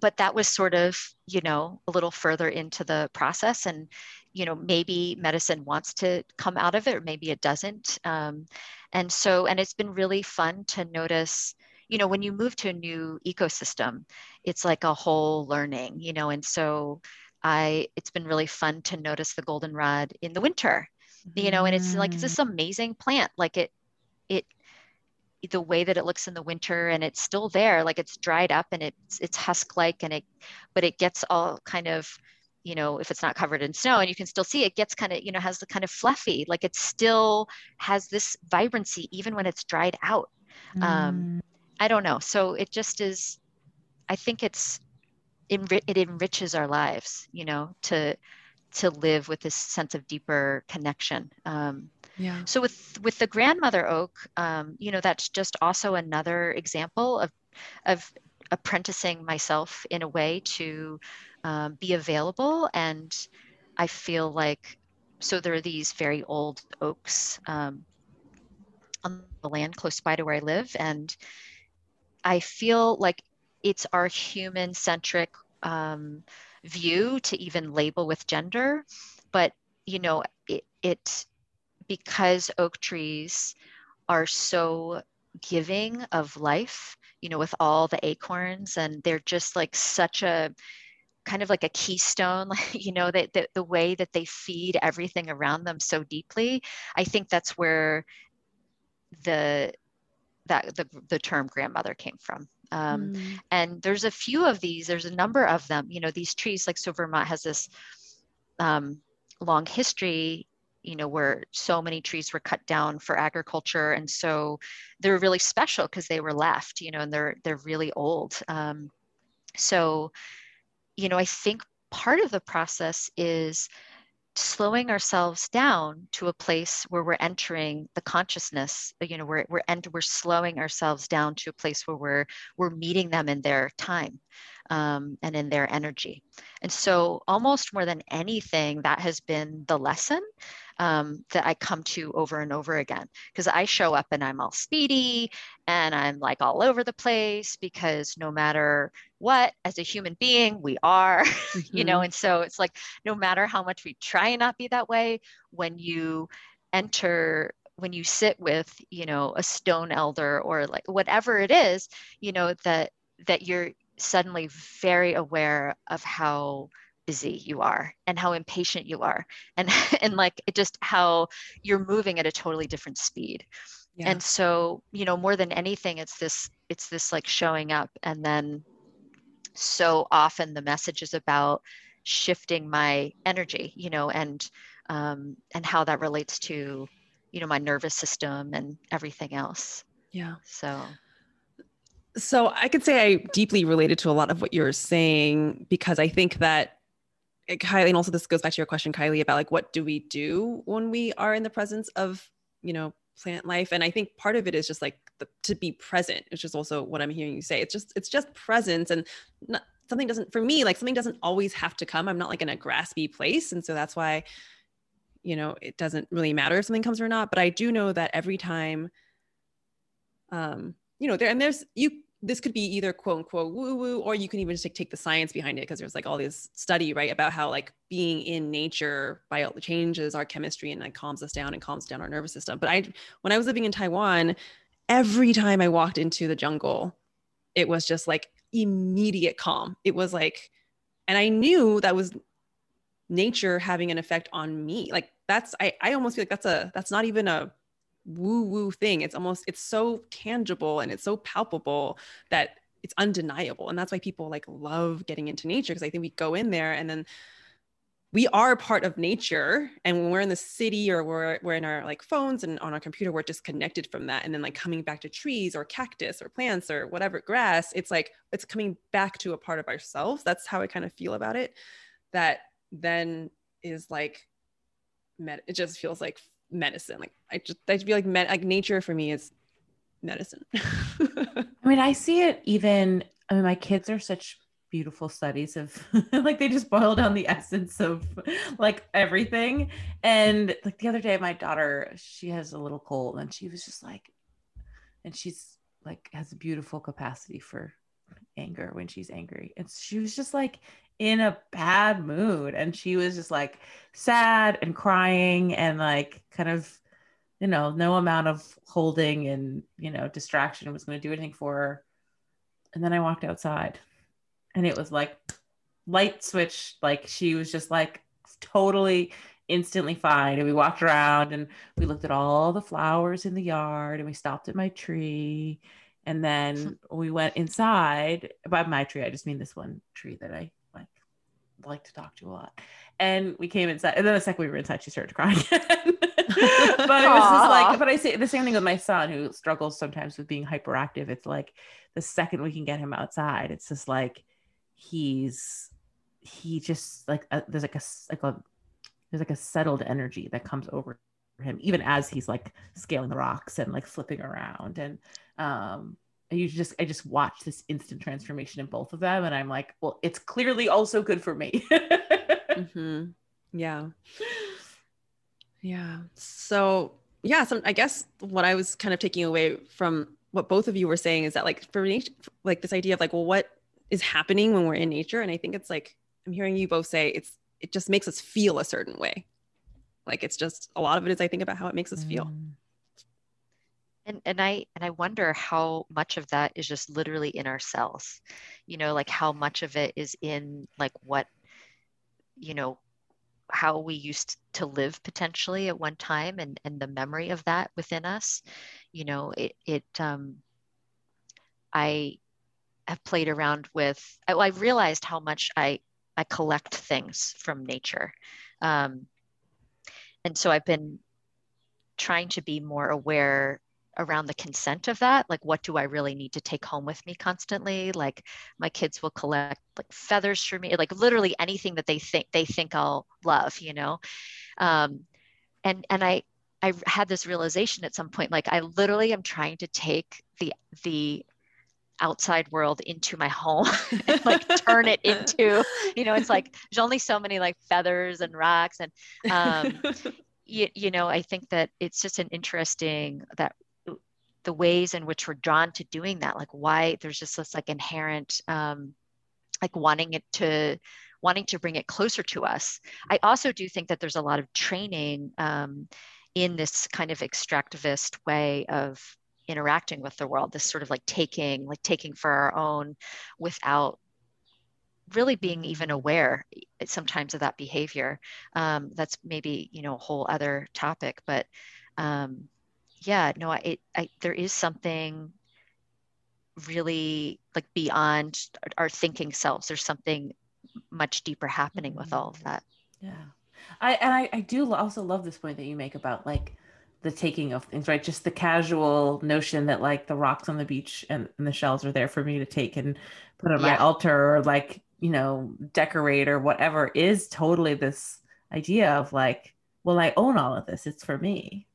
but that was sort of you know a little further into the process and you know maybe medicine wants to come out of it or maybe it doesn't um, and so and it's been really fun to notice you know when you move to a new ecosystem it's like a whole learning you know and so i it's been really fun to notice the goldenrod in the winter you know and it's like it's Mm. this amazing plant like it it the way that it looks in the winter and it's still there like it's dried up and it's it's husk like and it but it gets all kind of you know if it's not covered in snow and you can still see it gets kind of you know has the kind of fluffy like it still has this vibrancy even when it's dried out. Um, i don't know. So it just is i think it's it enriches our lives you know to to live with this sense of deeper connection. Um, Yeah. so with with the grandmother oak, um, you know, that's just also another example of of apprenticing myself in a way to um, be available. And I feel like so there are these very old oaks um, on the land close by to where I live, and I feel like it's our human centric um, view to even label with gender but you know it, it because oak trees are so giving of life you know with all the acorns and they're just like such a kind of like a keystone you know that the, the way that they feed everything around them so deeply i think that's where the that the, the term grandmother came from um, mm. and there's a few of these there's a number of them you know these trees like so vermont has this um, long history you know where so many trees were cut down for agriculture and so they're really special because they were left you know and they're they're really old um, so you know i think part of the process is slowing ourselves down to a place where we're entering the consciousness you know we're we're, ent- we're slowing ourselves down to a place where we're we're meeting them in their time um, and in their energy and so almost more than anything that has been the lesson um, that I come to over and over again because I show up and I'm all speedy and I'm like all over the place because no matter what, as a human being, we are, mm-hmm. you know, mm-hmm. and so it's like no matter how much we try and not be that way, when you enter when you sit with you know a stone elder or like whatever it is you know that that you're suddenly very aware of how busy you are and how impatient you are and and like it just how you're moving at a totally different speed. Yeah. and so you know more than anything it's this it's this like showing up and then so often the message is about shifting my energy you know and um, and how that relates to you know my nervous system and everything else. Yeah. So so i could say i deeply related to a lot of what you're saying because i think that Kylie, and also this goes back to your question, Kylie, about like what do we do when we are in the presence of, you know, plant life? And I think part of it is just like the, to be present, which is also what I'm hearing you say. It's just it's just presence, and not, something doesn't for me like something doesn't always have to come. I'm not like in a graspy place, and so that's why, you know, it doesn't really matter if something comes or not. But I do know that every time, um, you know, there and there's you this could be either quote unquote woo woo, or you can even just take, take the science behind it because there's like all this study, right, about how like being in nature bio changes our chemistry and like calms us down and calms down our nervous system. But I, when I was living in Taiwan, every time I walked into the jungle, it was just like immediate calm. It was like, and I knew that was nature having an effect on me. Like that's, I, I almost feel like that's a, that's not even a woo woo thing. It's almost it's so tangible and it's so palpable that it's undeniable. And that's why people like love getting into nature because I think we go in there and then we are part of nature and when we're in the city or we're, we're in our like phones and on our computer we're disconnected from that and then like coming back to trees or cactus or plants or whatever grass it's like it's coming back to a part of ourselves that's how i kind of feel about it that then is like med- it just feels like medicine. Like I just I feel like med- like nature for me is medicine. I mean, I see it even. I mean, my kids are such beautiful studies of like they just boil down the essence of like everything. And like the other day, my daughter, she has a little cold, and she was just like, and she's like has a beautiful capacity for anger when she's angry. And she was just like in a bad mood and she was just like sad and crying and like kind of you know no amount of holding and you know distraction was going to do anything for her. And then i walked outside and it was like light switch like she was just like totally instantly fine. And we walked around and we looked at all the flowers in the yard and we stopped at my tree. And then we went inside. By my tree i just mean this one tree that i like to talk to a lot. And we came inside, and then the second we were inside, she started crying again. but it was just like, but I say the same thing with my son who struggles sometimes with being hyperactive. It's like the second we can get him outside, it's just like he's he just like a, there's like a like a there's like a settled energy that comes over him even as he's like scaling the rocks and like flipping around and um you just I just watch this instant transformation in both of them, and I'm like, well, it's clearly also good for me. mm-hmm. Yeah, yeah. So yeah, so I guess what I was kind of taking away from what both of you were saying is that like for nature, like this idea of like, well, what is happening when we're in nature? And I think it's like I'm hearing you both say it's it just makes us feel a certain way. Like it's just a lot of it is I think about how it makes us feel. And and i and i wonder how much of that is just literally in our cells you know like how much of it is in like what you know how we used to live potentially at one time and and the memory of that within us. You know it it um i have played around with i, I realized how much i i collect things from nature. Um and so i've been trying to be more aware around the consent of that like what do i really need to take home with me constantly? Like my kids will collect like feathers for me like literally anything that they think they think i'll love you know? Um, and and i i had this realization at some point like i literally am trying to take the the outside world into my home and like turn it into you know it's like there's only so many like feathers and rocks and um you, you know i think that it's just an interesting that the ways in which we're drawn to doing that like why there's just this like inherent um like wanting it to wanting to bring it closer to us. I also do think that there's a lot of training um, in this kind of extractivist way of interacting with the world this sort of like taking like taking for our own without really being even aware sometimes of that behavior. Um, that's maybe you know a whole other topic but um, yeah no I, it, I there is something really like beyond our thinking selves there's something much deeper happening with all of Mm. that Yeah. I and I, I do also love this point that you make about like the taking of things, right? Just the casual notion that like the rocks on the beach and, and the shells are there for me to take and put on my altar or like, you know, decorate or whatever is totally this idea of like, well, I own all of this. It's for me.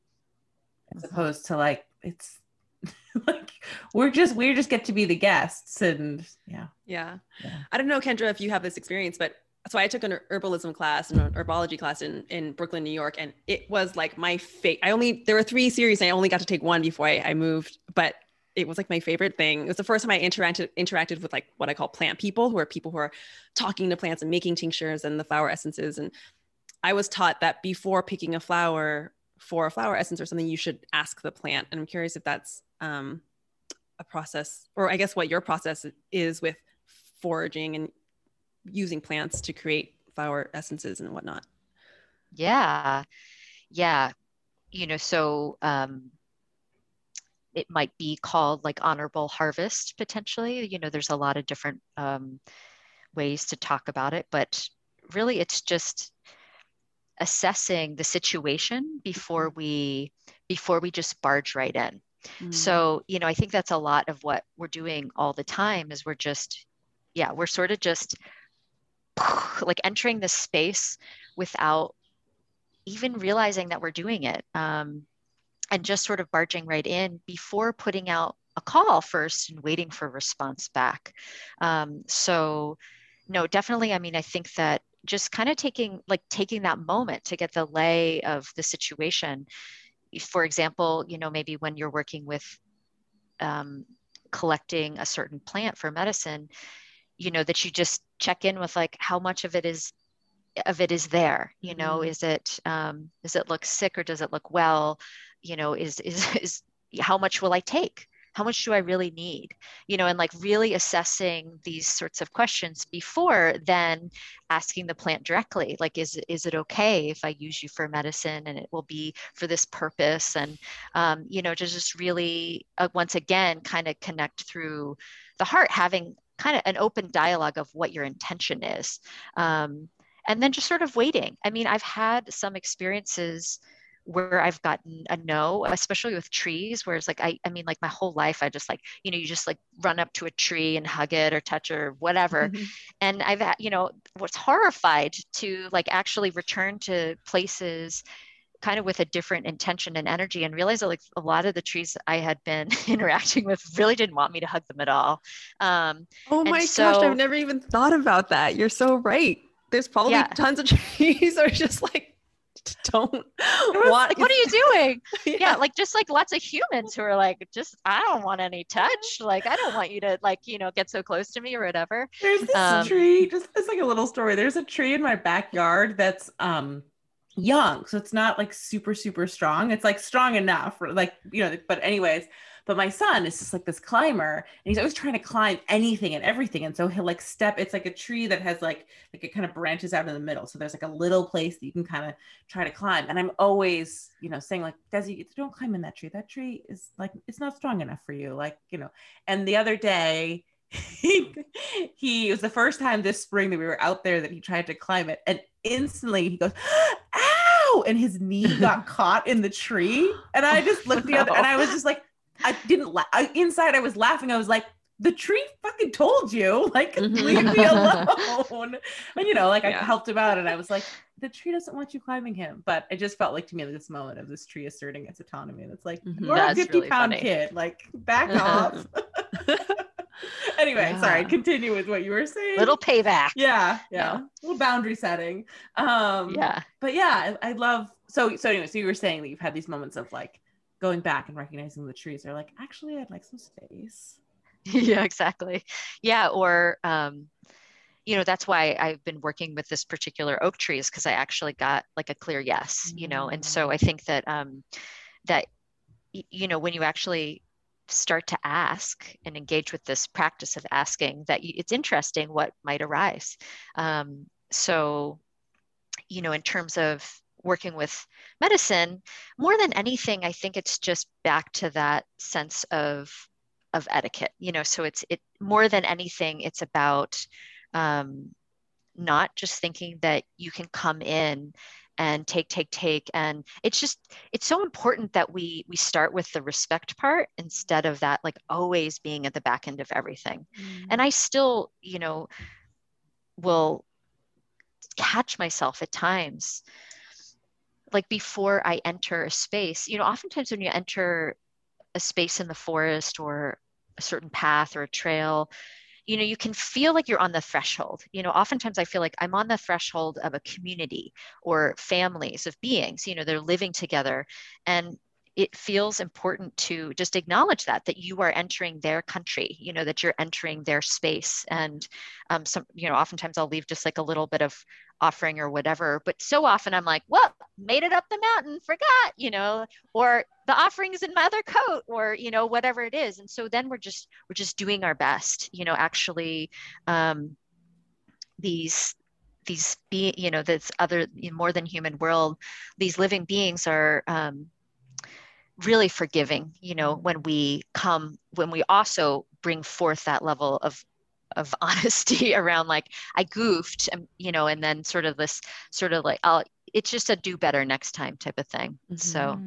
As Mhm. opposed to like it's like we're just we just get to be the guests and yeah. Yeah. Yeah. I don't know, Kendra, if you have this experience, but so I took an herbalism class and an herbology class in, in Brooklyn, New York, and it was like my fate. I only there were three series, and I only got to take one before I, I moved, but it was like my favorite thing. It was the first time I interacted interacted with like what I call plant people, who are people who are talking to plants and making tinctures and the flower essences. And I was taught that before picking a flower for a flower essence or something, you should ask the plant. And I'm curious if that's um, a process, or I guess what your process is with foraging and using plants to create flower essences and whatnot. yeah yeah you know so um it might be called like honorable harvest potentially you know there's a lot of different um, ways to talk about it but really it's just assessing the situation before we before we just barge right in. Mm. so you know i think that's a lot of what we're doing all the time is we're just yeah we're sort of just like entering this space without even realizing that we're doing it um, and just sort of barging right in before putting out a call first and waiting for response back. Um, so no definitely i mean i think that just kind of taking like taking that moment to get the lay of the situation. For example you know maybe when you're working with um, collecting a certain plant for medicine you know that you just check in with like how much of it is of it is there you know Mhm. is it um does it look sick or does it look well? You know is is is how much will i take how much do i really need? You know and like really assessing these sorts of questions before then asking the plant directly like is is it okay if i use you for medicine and it will be for this purpose? And um, you know to just really uh, once again kind of connect through the heart having kind of an open dialogue of what your intention is um, and then just sort of waiting. I mean i've had some experiences where i've gotten a no especially with trees where it's like i, I mean like my whole life i just like you know you just like run up to a tree and hug it or touch it or whatever Mhm. and i've you know was horrified to like actually return to places kind of with a different intention and energy and realize that like a lot of the trees i had been interacting with really didn't want me to hug them at all um, Oh my gosh, I've never even thought about that. You're so right. There's probably Yeah. tons of trees that are just like don't was, want. Like, what are you doing? yeah. yeah, like just like lots of humans who are like, just I don't want any touch. Like I don't want you to like you know get so close to me or whatever. There's this um, tree. Just it's like a little story. There's a tree in my backyard that's um young so it's not like super super strong. It's like strong enough for like you know but anyways but my son is just like this climber and he's always trying to climb anything and everything and so he'll like step it's like a tree that has like like it kind of branches out in the middle so there's like a little place that you can kind of try to climb and i'm always you know saying like desi don't climb in that tree that tree is like it's not strong enough for you like you know and the other day he, he was the first time this spring that we were out there that he tried to climb it and instantly he goes ow! And his knee got caught in the tree. And i just looked the other and i was just like i didn't laugh inside i was laughing. I was like the tree fucking told you. Like mm-hmm. leave me alone. And you know like yeah. i helped him out and i was like the tree doesn't want you climbing him. But it just felt like to me this moment of this tree asserting its autonomy. And it's like mm-hmm. you're That's a 50 really pound funny. kid. Like back off anyway, yeah. sorry, continue with what you were saying. Little payback. Yeah, yeah. yeah. Little boundary setting. Um yeah. But yeah, I, I love so so anyway, so you were saying that you've had these moments of like going back and recognizing the trees are like, actually I'd like some space. yeah, exactly. Yeah, or um you know that's why i've been working with this particular oak trees because i actually got like a clear yes you know and so i think that um that you know when you actually start to ask and engage with this practice of asking that it's interesting what might arise. Um, so you know in terms of working with medicine more than anything i think it's just back to that sense of of etiquette you know so it's it more than anything it's about um, not just thinking that you can come in and take take take and it's just it's so important that we we start with the respect part instead of that like always being at the back end of everything mm. and i still you know will catch myself at times like before i enter a space you know oftentimes when you enter a space in the forest or a certain path or a trail you know you can feel like you're on the threshold. You know oftentimes i feel like i'm on the threshold of a community or families of beings you know they're living together. And it feels important to just acknowledge that that you are entering their country you know that you're entering their space. And um, some you know oftentimes i'll leave just like a little bit of offering or whatever but so often i'm like well made it up the mountain forgot you know or the offerings in my other coat or you know whatever it is. And so then we're just we're just doing our best you know actually um, these these be you know this other more than human world these living beings are um, really forgiving you know when we come when we also bring forth that level of of honesty around like i goofed and you know and then sort of this sort of like i'll it's just a do better next time type of thing mm-hmm. so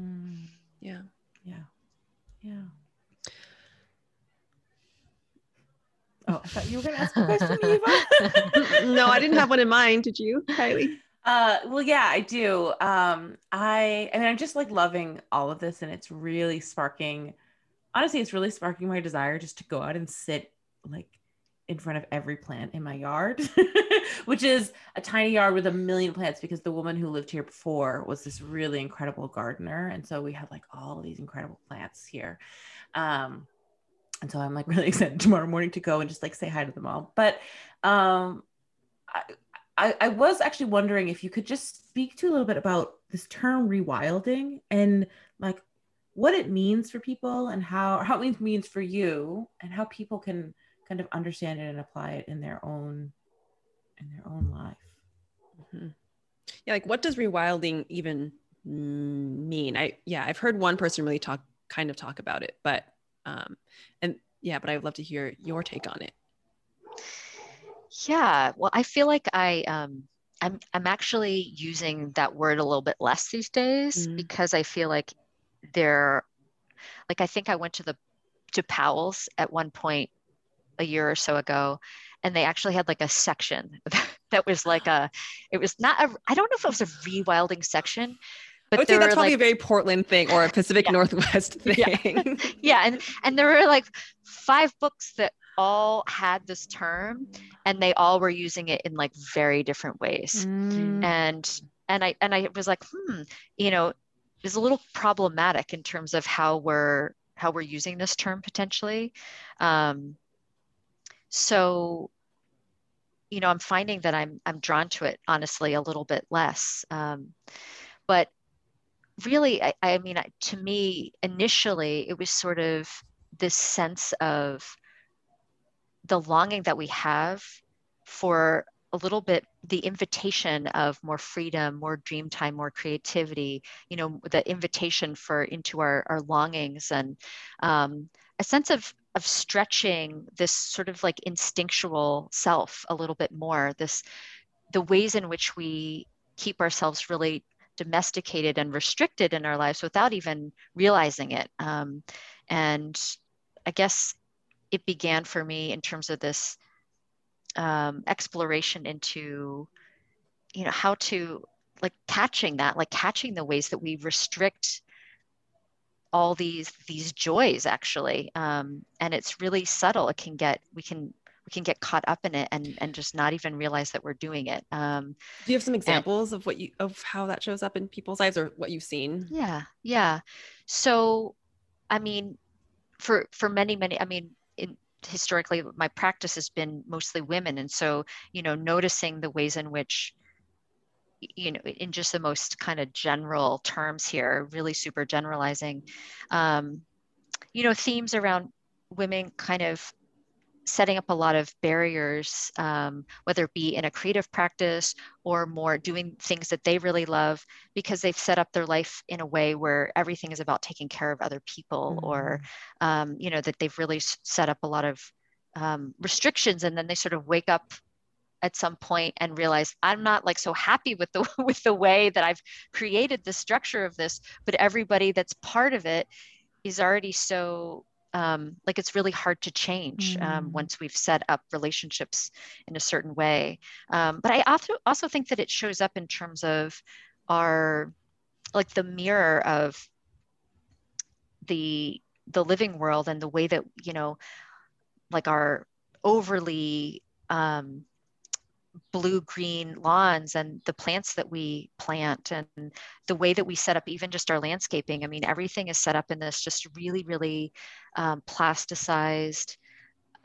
yeah yeah yeah Oh, I thought you were going to ask a question, Eva. no, I didn't have one in mind. Did you, Kylie? Uh, well, yeah, I do. Um, I, I mean, I'm just like loving all of this, and it's really sparking. Honestly, it's really sparking my desire just to go out and sit like in front of every plant in my yard, which is a tiny yard with a million plants because the woman who lived here before was this really incredible gardener, and so we have like all these incredible plants here. Um, and so I'm like really excited tomorrow morning to go and just like say hi to them all. But um, I, I, I was actually wondering if you could just speak to a little bit about this term rewilding and like what it means for people and how how it means for you and how people can kind of understand it and apply it in their own in their own life. Mm-hmm. Yeah, like what does rewilding even mean? I yeah, I've heard one person really talk kind of talk about it, but um and yeah, but I'd love to hear your take on it. Yeah, well, I feel like I um, I'm I'm actually using that word a little bit less these days mm. because I feel like they're like I think I went to the to Powell's at one point a year or so ago, and they actually had like a section that was like a it was not a I don't know if it was a rewilding section, but I would say that's probably like, a very Portland thing or a Pacific yeah. Northwest thing. Yeah. yeah, and and there were like five books that all had this term and they all were using it in like very different ways. Mm. And and I and I was like, hmm, you know, is a little problematic in terms of how we're how we're using this term potentially. Um, so, you know, I'm finding that I'm I'm drawn to it honestly a little bit less. Um, but really, I, I mean, to me, initially, it was sort of this sense of the longing that we have for a little bit the invitation of more freedom more dream time more creativity you know the invitation for into our, our longings and um, a sense of of stretching this sort of like instinctual self a little bit more this the ways in which we keep ourselves really domesticated and restricted in our lives without even realizing it. Um, and i guess it began for me in terms of this um, exploration into you know how to like catching that like catching the ways that we restrict all these these joys actually. Um, and it's really subtle. It can get we can we can get caught up in it and and just not even realize that we're doing it. Um, do you have some examples and, of what you of how that shows up in people's lives or what you've seen? Yeah yeah. So i mean for for many many i mean in historically my practice has been mostly women. And so you know noticing the ways in which you know in just the most kind of general terms here really super generalizing um, you know themes around women kind of setting up a lot of barriers, um, whether it be in a creative practice or more doing things that they really love, because they've set up their life in a way where everything is about taking care of other people, mm-hmm. or um, you know that they've really set up a lot of um, restrictions, and then they sort of wake up at some point and realize I'm not like so happy with the with the way that I've created the structure of this, but everybody that's part of it is already so um, like it's really hard to change um, mm. once we've set up relationships in a certain way. Um, but I also also think that it shows up in terms of our like the mirror of the the living world and the way that you know like our overly um, blue green lawns and the plants that we plant and the way that we set up even just our landscaping i mean everything is set up in this just really really um, plasticized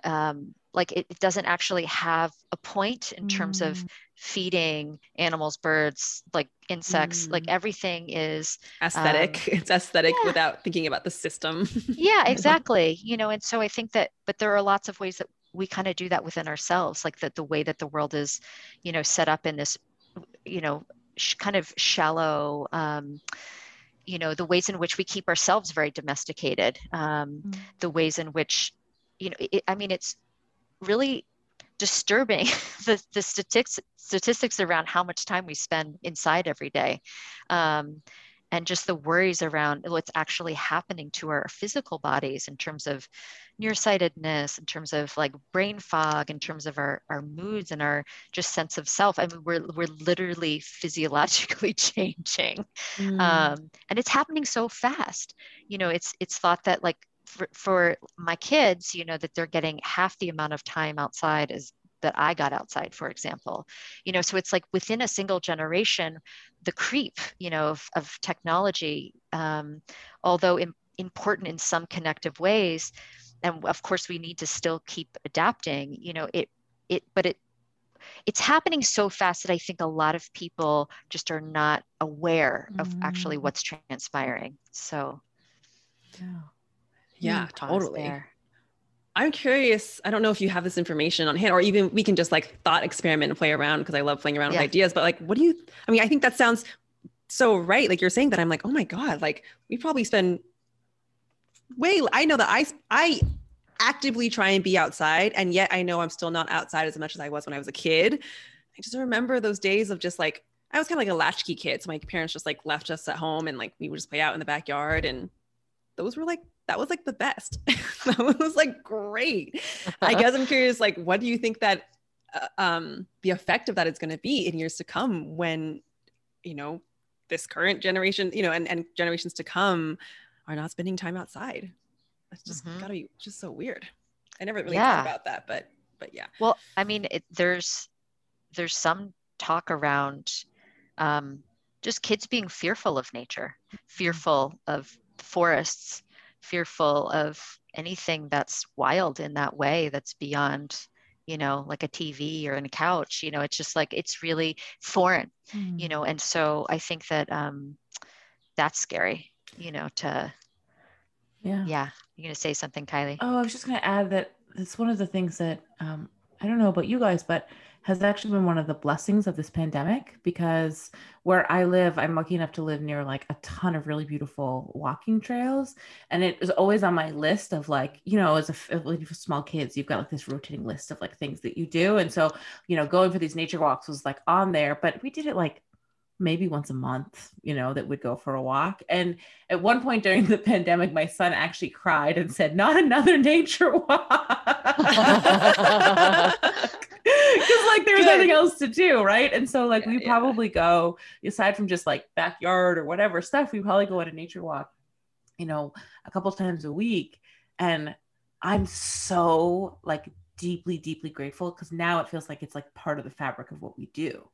um, like it, it, doesn't actually have a point in terms mm. of feeding animals birds like insects mm. like everything is aesthetic um, it's aesthetic yeah. without thinking about the system yeah exactly you know and so i think that but there are lots of ways that we kind of do that within ourselves like that the way that the world is you know set up in this you know sh- kind of shallow um, you know the ways in which we keep ourselves very domesticated um, mm. the ways in which you know it, i mean it's really disturbing the, the statistics statistics around how much time we spend inside every day um, and just the worries around what's actually happening to our physical bodies in terms of nearsightedness, in terms of like brain fog, in terms of our, our moods and our just sense of self. I mean, we're, we're literally physiologically changing. Mm. Um, and it's happening so fast. You know, it's, it's thought that like for, for my kids, you know, that they're getting half the amount of time outside as that I got outside, for example. You know, so it's like within a single generation, the creep, you know, of, of technology, um, although Im- important in some connective ways, and of course we need to still keep adapting. You know, it it, but it it's happening so fast that I think a lot of people just are not aware of mm. actually what's transpiring. So, yeah, yeah, totally. There. I'm curious. I don't know if you have this information on hand, or even we can just like thought experiment and play around because I love playing around yeah. with ideas. But like, what do you? I mean, I think that sounds so right. Like you're saying that. I'm like, oh my god. Like we probably spend way. I know that I I actively try and be outside, and yet I know I'm still not outside as much as I was when I was a kid. I just remember those days of just like I was kind of like a latchkey kid. So my parents just like left us at home, and like we would just play out in the backyard, and those were like that was like the best. that was like great. I guess I'm curious, like, what do you think that uh, um, the effect of that is going to be in years to come when, you know, this current generation, you know, and, and generations to come are not spending time outside. It's just mm-hmm. gotta be just so weird. I never really yeah. thought about that, but but yeah. Well, I mean, it, there's there's some talk around um, just kids being fearful of nature, fearful of forests, fearful of anything that's wild in that way that's beyond you know like a tv or in a couch you know it's just like it's really foreign mm. you know and so i think that um that's scary you know to yeah yeah you're gonna say something kylie oh i was just gonna add that it's one of the things that um i don't know about you guys but has actually been one of the blessings of this pandemic because where I live, I'm lucky enough to live near like a ton of really beautiful walking trails. And it was always on my list of like, you know, as a like small kids, you've got like this rotating list of like things that you do. And so, you know, going for these nature walks was like on there, but we did it like maybe once a month, you know, that would go for a walk. And at one point during the pandemic, my son actually cried and said, Not another nature walk. Because like there's nothing else to do, right? And so like yeah, we yeah. probably go, aside from just like backyard or whatever stuff, we probably go on a nature walk, you know, a couple times a week. And I'm so like deeply, deeply grateful because now it feels like it's like part of the fabric of what we do.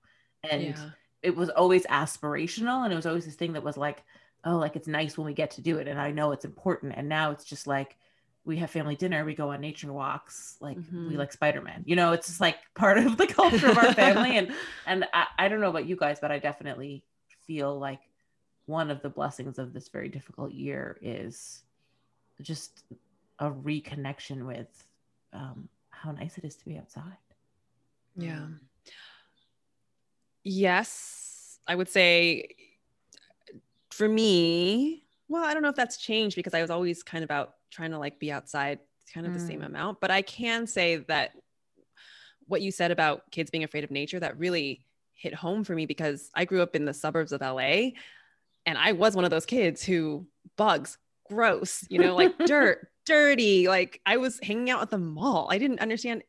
And yeah it was always aspirational and it was always this thing that was like oh like it's nice when we get to do it and i know it's important and now it's just like we have family dinner we go on nature walks like mm-hmm. we like spider-man you know it's just like part of the culture of our family and and I, I don't know about you guys but i definitely feel like one of the blessings of this very difficult year is just a reconnection with um, how nice it is to be outside. Yeah. Mm. Yes, I would say for me, well, I don't know if that's changed because I was always kind of out trying to like be outside kind of mm. the same mm. amount, but I can say that what you said about kids being afraid of nature that really hit home for me because I grew up in the suburbs of LA and I was one of those kids who bugs, gross, you know, like dirt, dirty. Like I was hanging out at the mall. I didn't understand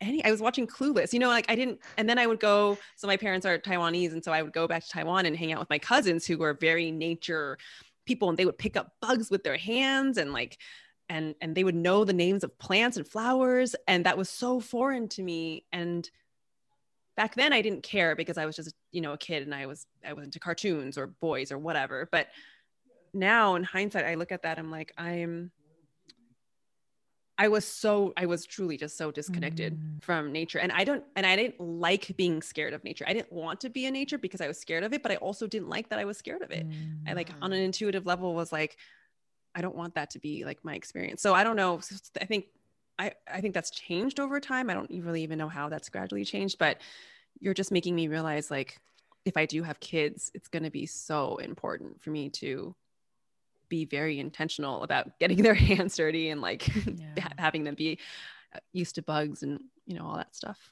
any i was watching clueless you know like i didn't and then i would go so my parents are taiwanese and so i would go back to taiwan and hang out with my cousins who were very nature people and they would pick up bugs with their hands and like and and they would know the names of plants and flowers. And that was so foreign to me. And back then i didn't care because i was just you know a kid and i was i was into cartoons or boys or whatever. But now in hindsight i look at that i'm like i'm I was so I was truly just so disconnected mm. from nature and I don't and I didn't like being scared of nature. I didn't want to be in nature because I was scared of it, but I also didn't like that I was scared of it. Mm. I like on an mm. intuitive level was like I don't want that to be like my experience. So I don't know. I think I I think that's changed over time. I don't really even know how that's gradually changed, but you're just making me realize like if I do have kids, it's going to be so important for me to be very intentional about getting their hands dirty and like yeah. having them be uh, used to bugs and you know all that stuff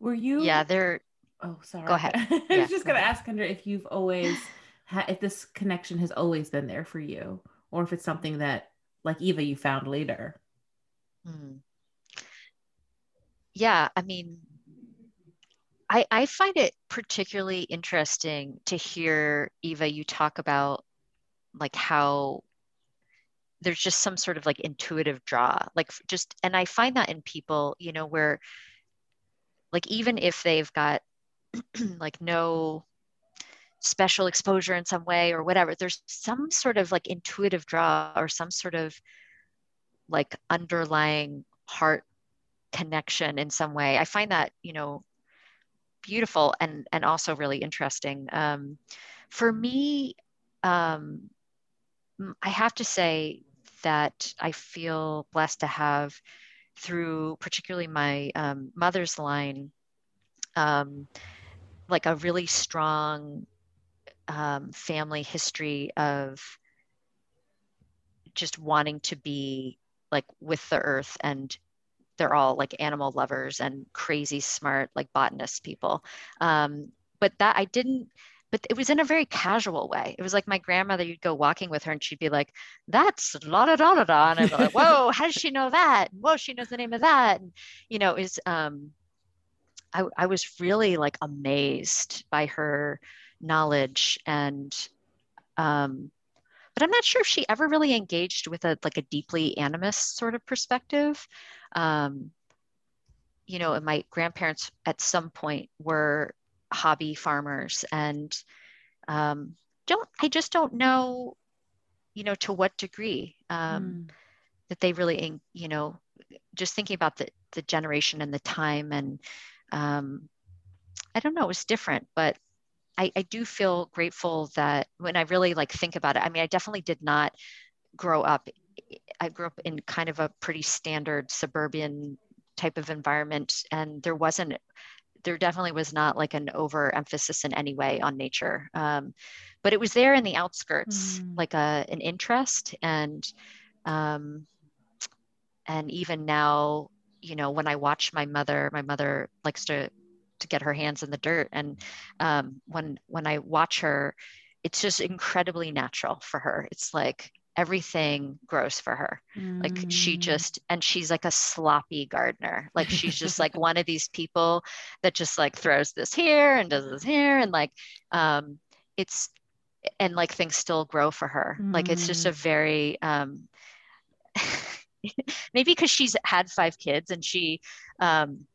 were you yeah they're oh sorry go ahead i yeah, was just gonna ahead. ask Kendra if you've always had if this connection has always been there for you or if it's something that like eva you found later hmm. yeah i mean I, I find it particularly interesting to hear eva you talk about like how there's just some sort of like intuitive draw like just and i find that in people you know where like even if they've got like no special exposure in some way or whatever there's some sort of like intuitive draw or some sort of like underlying heart connection in some way. I find that you know beautiful and and also really interesting. Um, for me um, I have to say that I feel blessed to have, through particularly my um, mother's line, um, like a really strong um, family history of just wanting to be like with the earth and they're all like animal lovers and crazy smart like botanist people. Um, but that i didn't but it was in a very casual way. It was like my grandmother, you'd go walking with her and she'd be like, that's la da da da da. And I'd be like, whoa, how does she know that? Whoa, she knows the name of that. And, you know, is um, I, I was really like amazed by her knowledge and um, but I'm not sure if she ever really engaged with a like a deeply animist sort of perspective. Um, you know, my grandparents at some point were hobby farmers and um, don't I just don't know, you know, to what degree um, mm. that they really, you know, just thinking about the the generation and the time and um, I don't know, it was different, but I, I do feel grateful that when I really like think about it, I mean, I definitely did not grow up. I grew up in kind of a pretty standard suburban type of environment, and there wasn't, there definitely was not like an overemphasis in any way on nature. Um, but it was there in the outskirts, mm. like a an interest, and um, and even now, you know, when I watch my mother, my mother likes to to get her hands in the dirt. And um, when when I watch her, it's just incredibly natural for her. It's like everything grows for her. Mm. Like she mm. just and she's like a sloppy gardener. Like she's just like one of these people that just like throws this here and does this here and like um it's and like things still grow for her. Mm. Like it's just a mm. very um maybe because she's had five kids and she um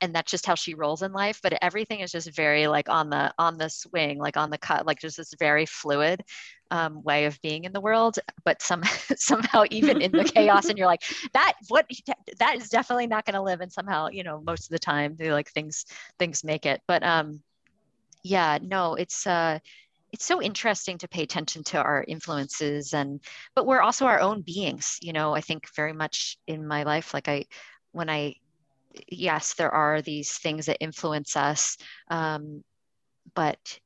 and that's just how she rolls in life but everything is just very like on the on the swing like on the cut like just this very fluid um, way of being in the world but some somehow even in the chaos and you're like that what that is definitely not going to live and somehow you know most of the time they like things things make it. But um yeah no it's uh it's so interesting to pay attention to our influences and but we're also our own beings you know i think very much in my life like i when i yes, there are these things that influence us, um, but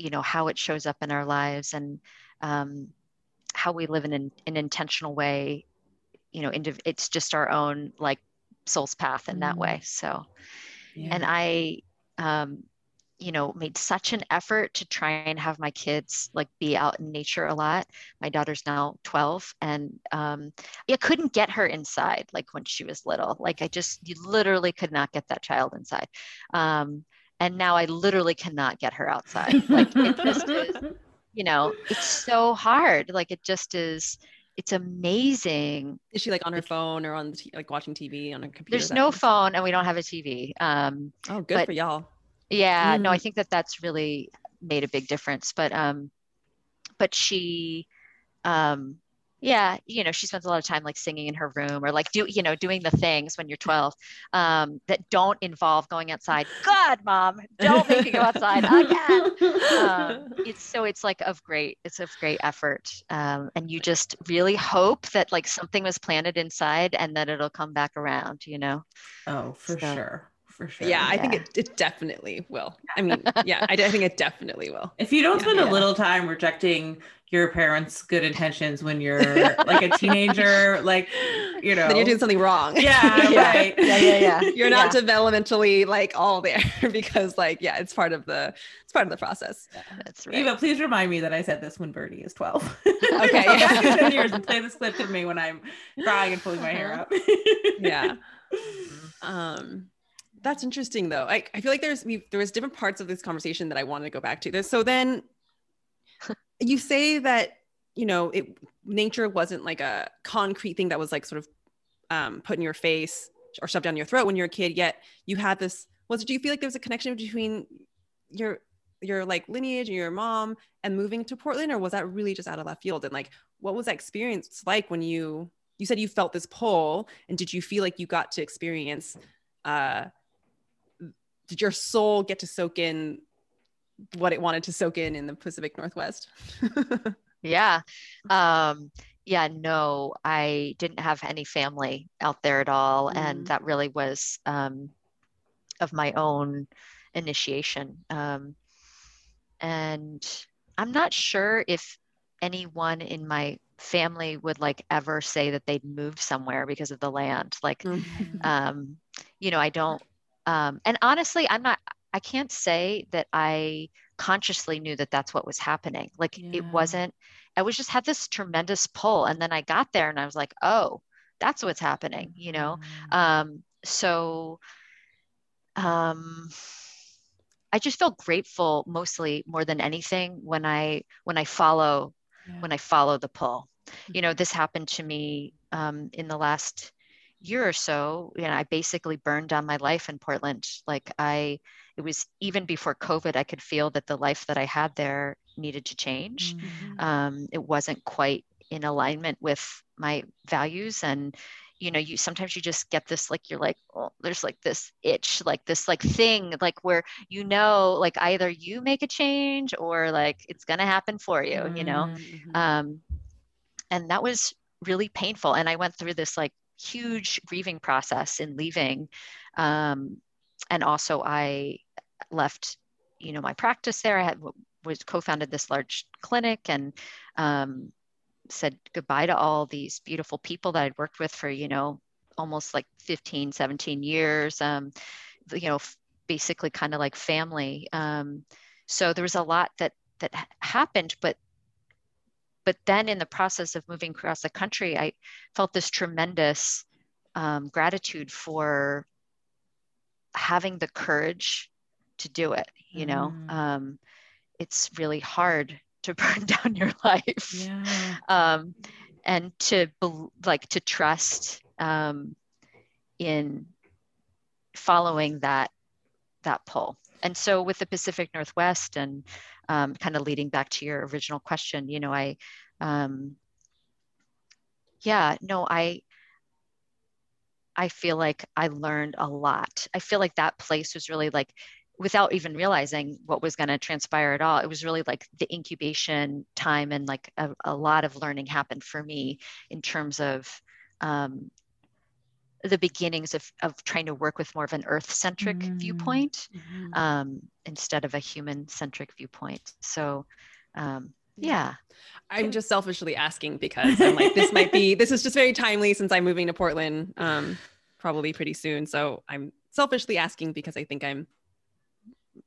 you know how it shows up in our lives and um, how we live in an, an intentional way. You know, indiv- it's just our own like soul's path in that mm. way. So, yeah. and I, um, you know made such an effort to try and have my kids like be out in nature a lot my daughter's now 12 and um, i couldn't get her inside like when she was little like i just you literally could not get that child inside um, and now i literally cannot get her outside like it just is you know it's so hard like it just is it's amazing. Is she like on her phone or on the t- like watching TV on a computer? There's no phone, and we don't have a TV. Um, oh, good for y'all yeah mm. no i mm. think that that's really made a big difference but um but she um yeah you know she spends a lot of time like singing in her room or like do you know doing the things when you're 12 um, that don't involve going outside. God mom don't make me go outside again. Um, it's so it's like of great it's of great effort um, and you just really hope that like something was planted inside and that it'll come back around you know? Oh for so, sure for sure. Yeah, I think it, it definitely will. I mean, yeah, I, I think it definitely will. If you don't yeah, spend yeah. a little time rejecting your parents' good intentions when you're like a teenager, like you know, then you're doing something wrong. Yeah, yeah. right. Yeah, yeah, yeah. You're not developmentally like all there because like yeah, it's part of the it's part of the process. Yeah, that's right. Eva, please remind me that I said this when Birdie is 12. Okay, yeah. 10 years and play this clip to me when I'm crying and pulling my hair out. yeah. Um that's interesting though. I, I feel like there's we there was different parts of this conversation that I wanted to go back to. This so then you say that you know it nature wasn't like a concrete thing that was like sort of um, put in your face or shoved down your throat when you're a kid. Yet you had this. Was do you feel like there was a connection between your your like lineage and your mom and moving to Portland, or was that really just out of left field? And like, what was that experience like when you you said you felt this pull, and did you feel like you got to experience uh, did your soul get to soak in what it wanted to soak in in the Pacific Northwest? yeah. Um, yeah, no, I didn't have any family out there at all. Mm. And that really was um, of my own initiation. Um, and I'm not sure if anyone in my family would like ever say that they'd moved somewhere because of the land. Like, mm-hmm. um, you know, I don't um, and honestly, I'm not, I can't say that I consciously knew that that's what was happening. Like yeah. it wasn't, I was just had this tremendous pull. And then I got there and I was like, oh, that's what's happening, you know? Mm-hmm. Um, so, um, I just feel grateful mostly more than anything when I, when I follow, yeah. when I follow the pull, mm-hmm. you know, this happened to me um, in the last year or so, you know, I basically burned down my life in Portland. Like I, it was even before COVID, I could feel that the life that I had there needed to change. Mm-hmm. Um, it wasn't quite in alignment with my values and you know you sometimes you just get this like you're like oh, there's like this itch like this like thing like where you know like either you make a change or like it's gonna happen for you you know Mhm. um and that was really painful and i went through this like huge grieving process in leaving um and also i left you know my practice there i had was co-founded this large clinic and um said goodbye to all these beautiful people that I'd worked with for, you know, almost like 15, 17 years, um, you know, f- basically kind of like family. Um, so there was a lot that, that happened, but, but then in the process of moving across the country, I felt this tremendous um, gratitude for having the courage to do it. You know, Mm. um, it's really hard to burn down your life Yeah. um, and to bel like to trust um, in following that that pull and so with the pacific northwest and um, kind of leading back to your original question you know i um, yeah no i i feel like i learned a lot. I feel like that place was really like without even realizing what was going to transpire at all it was really like the incubation time and like a, a lot of learning happened for me in terms of um, the beginnings of, of trying to work with more of an earth centric Mm. viewpoint Mhm. um, instead of a human centric viewpoint so um, yeah I'm just selfishly asking because I'm like, this might be, this is just very timely since I'm moving to Portland um, probably pretty soon. So I'm selfishly asking because I think I'm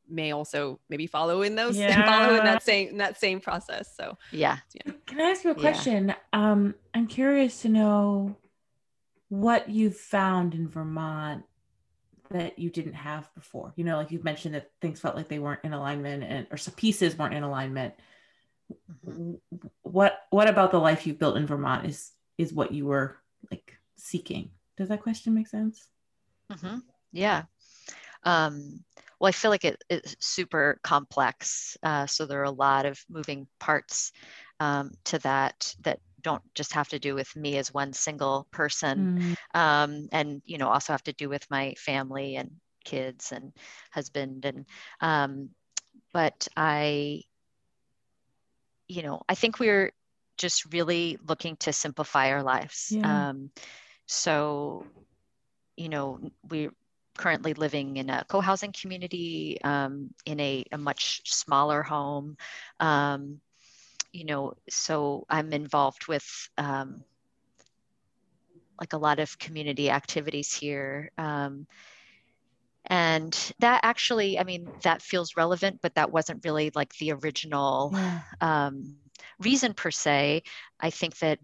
may also maybe follow in those follow in that same in that same process. So yeah Can I ask you a Yeah. question? Um, I'm curious to know what you've found in Vermont that you didn't have before. You know, like you've mentioned that things felt like they weren't in alignment and or some pieces weren't in alignment. Mhm. What what about the life you've built in Vermont is is what you were like seeking? Does that question make sense? hmm Yeah. Um, well, I feel like it, it's super complex. Uh, so there are a lot of moving parts um, to that that don't just have to do with me as one single person, Mm, um, and you know also have to do with my family and kids and husband and. Um, but I, you know, I think we're just really looking to simplify our lives. Yeah. Um, so, you know, we're currently living in a co-housing community um, in a, a much smaller home. Um, you know, so I'm involved with um, like a lot of community activities here. Um, and that actually, I mean, that feels relevant, but that wasn't really like the original yeah. um, reason per se. I think that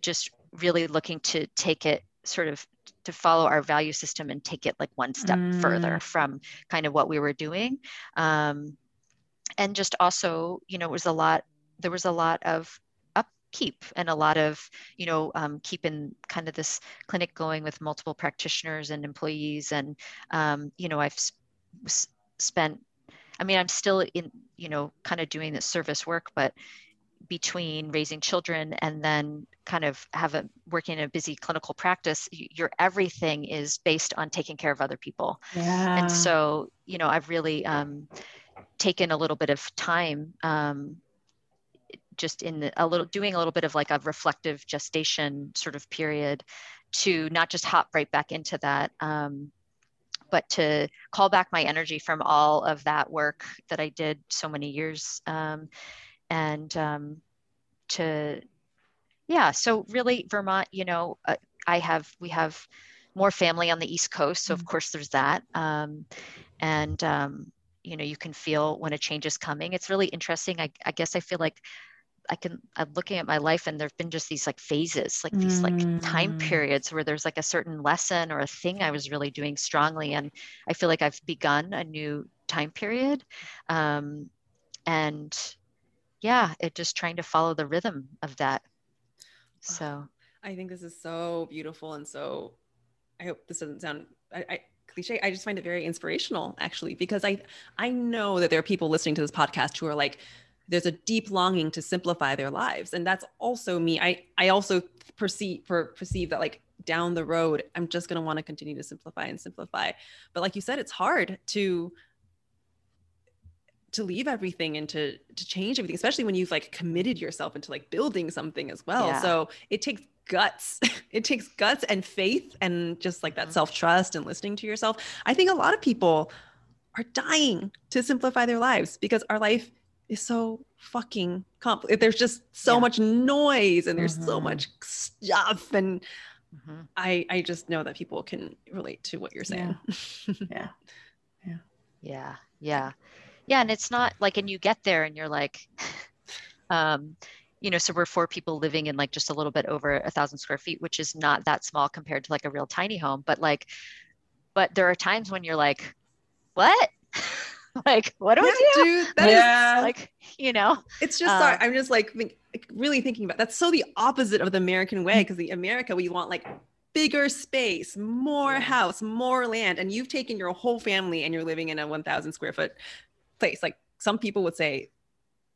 just really looking to take it sort of to follow our value system and take it like one step further Mm. from kind of what we were doing. Um, and just also, you know, it was a lot, there was a lot of upkeep and a lot of, you know, um, keeping kind of this clinic going with multiple practitioners and employees. And, um, you know, I've spent, I mean, I'm still in, you know, kind of doing this service work, but between raising children and then kind of have a working in a busy clinical practice your everything is based on taking care of other people Yeah. and so you know i've really um, taken a little bit of time um, just in the, a little doing a little bit of like a reflective gestation sort of period to not just hop right back into that um, but to call back my energy from all of that work that i did so many years um, and um, to yeah so really vermont you know uh, i have we have more family on the east coast so of Mm. course there's that um, and um, you know you can feel when a change is coming it's really interesting i, I guess i feel like i can i'm looking at my life and there have been just these like phases like these like time Mm. periods where there's like a certain lesson or a thing i was really doing strongly and i feel like i've begun a new time period um, and yeah it just trying to follow the rhythm of that so I think this is so beautiful and so I hope this doesn't sound I, I cliche i just find it very inspirational actually because i i know that there are people listening to this podcast who are like there's a deep longing to simplify their lives. And that's also me. I i also perceive for perceive that like down the road i'm just going to want to continue to simplify and simplify. But like you said it's hard to to leave everything and to to change everything especially when you've like committed yourself into like building something as well. Yeah. so it takes guts. It takes guts and faith and just like that Mhm. self-trust and listening to yourself. I think a lot of people are dying to simplify their lives because our life is so fucking complicated there's just so Yeah. much noise and there's so Mhm. much stuff and Mhm. i i just know that people can relate to what you're saying Yeah. Yeah, yeah, yeah. And it's not like, and you get there and you're like, um, you know, so we're four people living in like just a little bit over a thousand square feet, which is not that small compared to like a real tiny home. But like, but there are times when you're like, what? like, what do Yeah, I do? dude that is Yeah. Like, you know, It's just. Uh, I'm just like think, really thinking about that's so the opposite of the American way because the America we want like bigger space, more house, more land, and you've taken your whole family and you're living in a 1,000 square foot place. Like some people would say,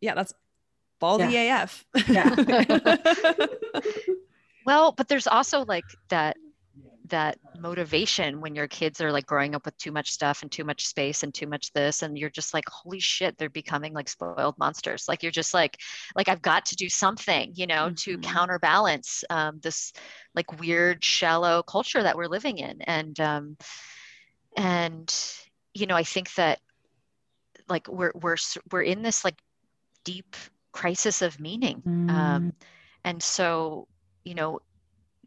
yeah, that's ballsy AF. Yeah. well, but there's also like that that motivation when your kids are like growing up with too much stuff and too much space and too much this and you're just like holy shit they're becoming like spoiled monsters like you're just like like i've got to do something you know to Mhm. counterbalance um, this like weird shallow culture that we're living in and um and you know i think that like we're we're we're in this like deep crisis of meaning Mm. um, and so you know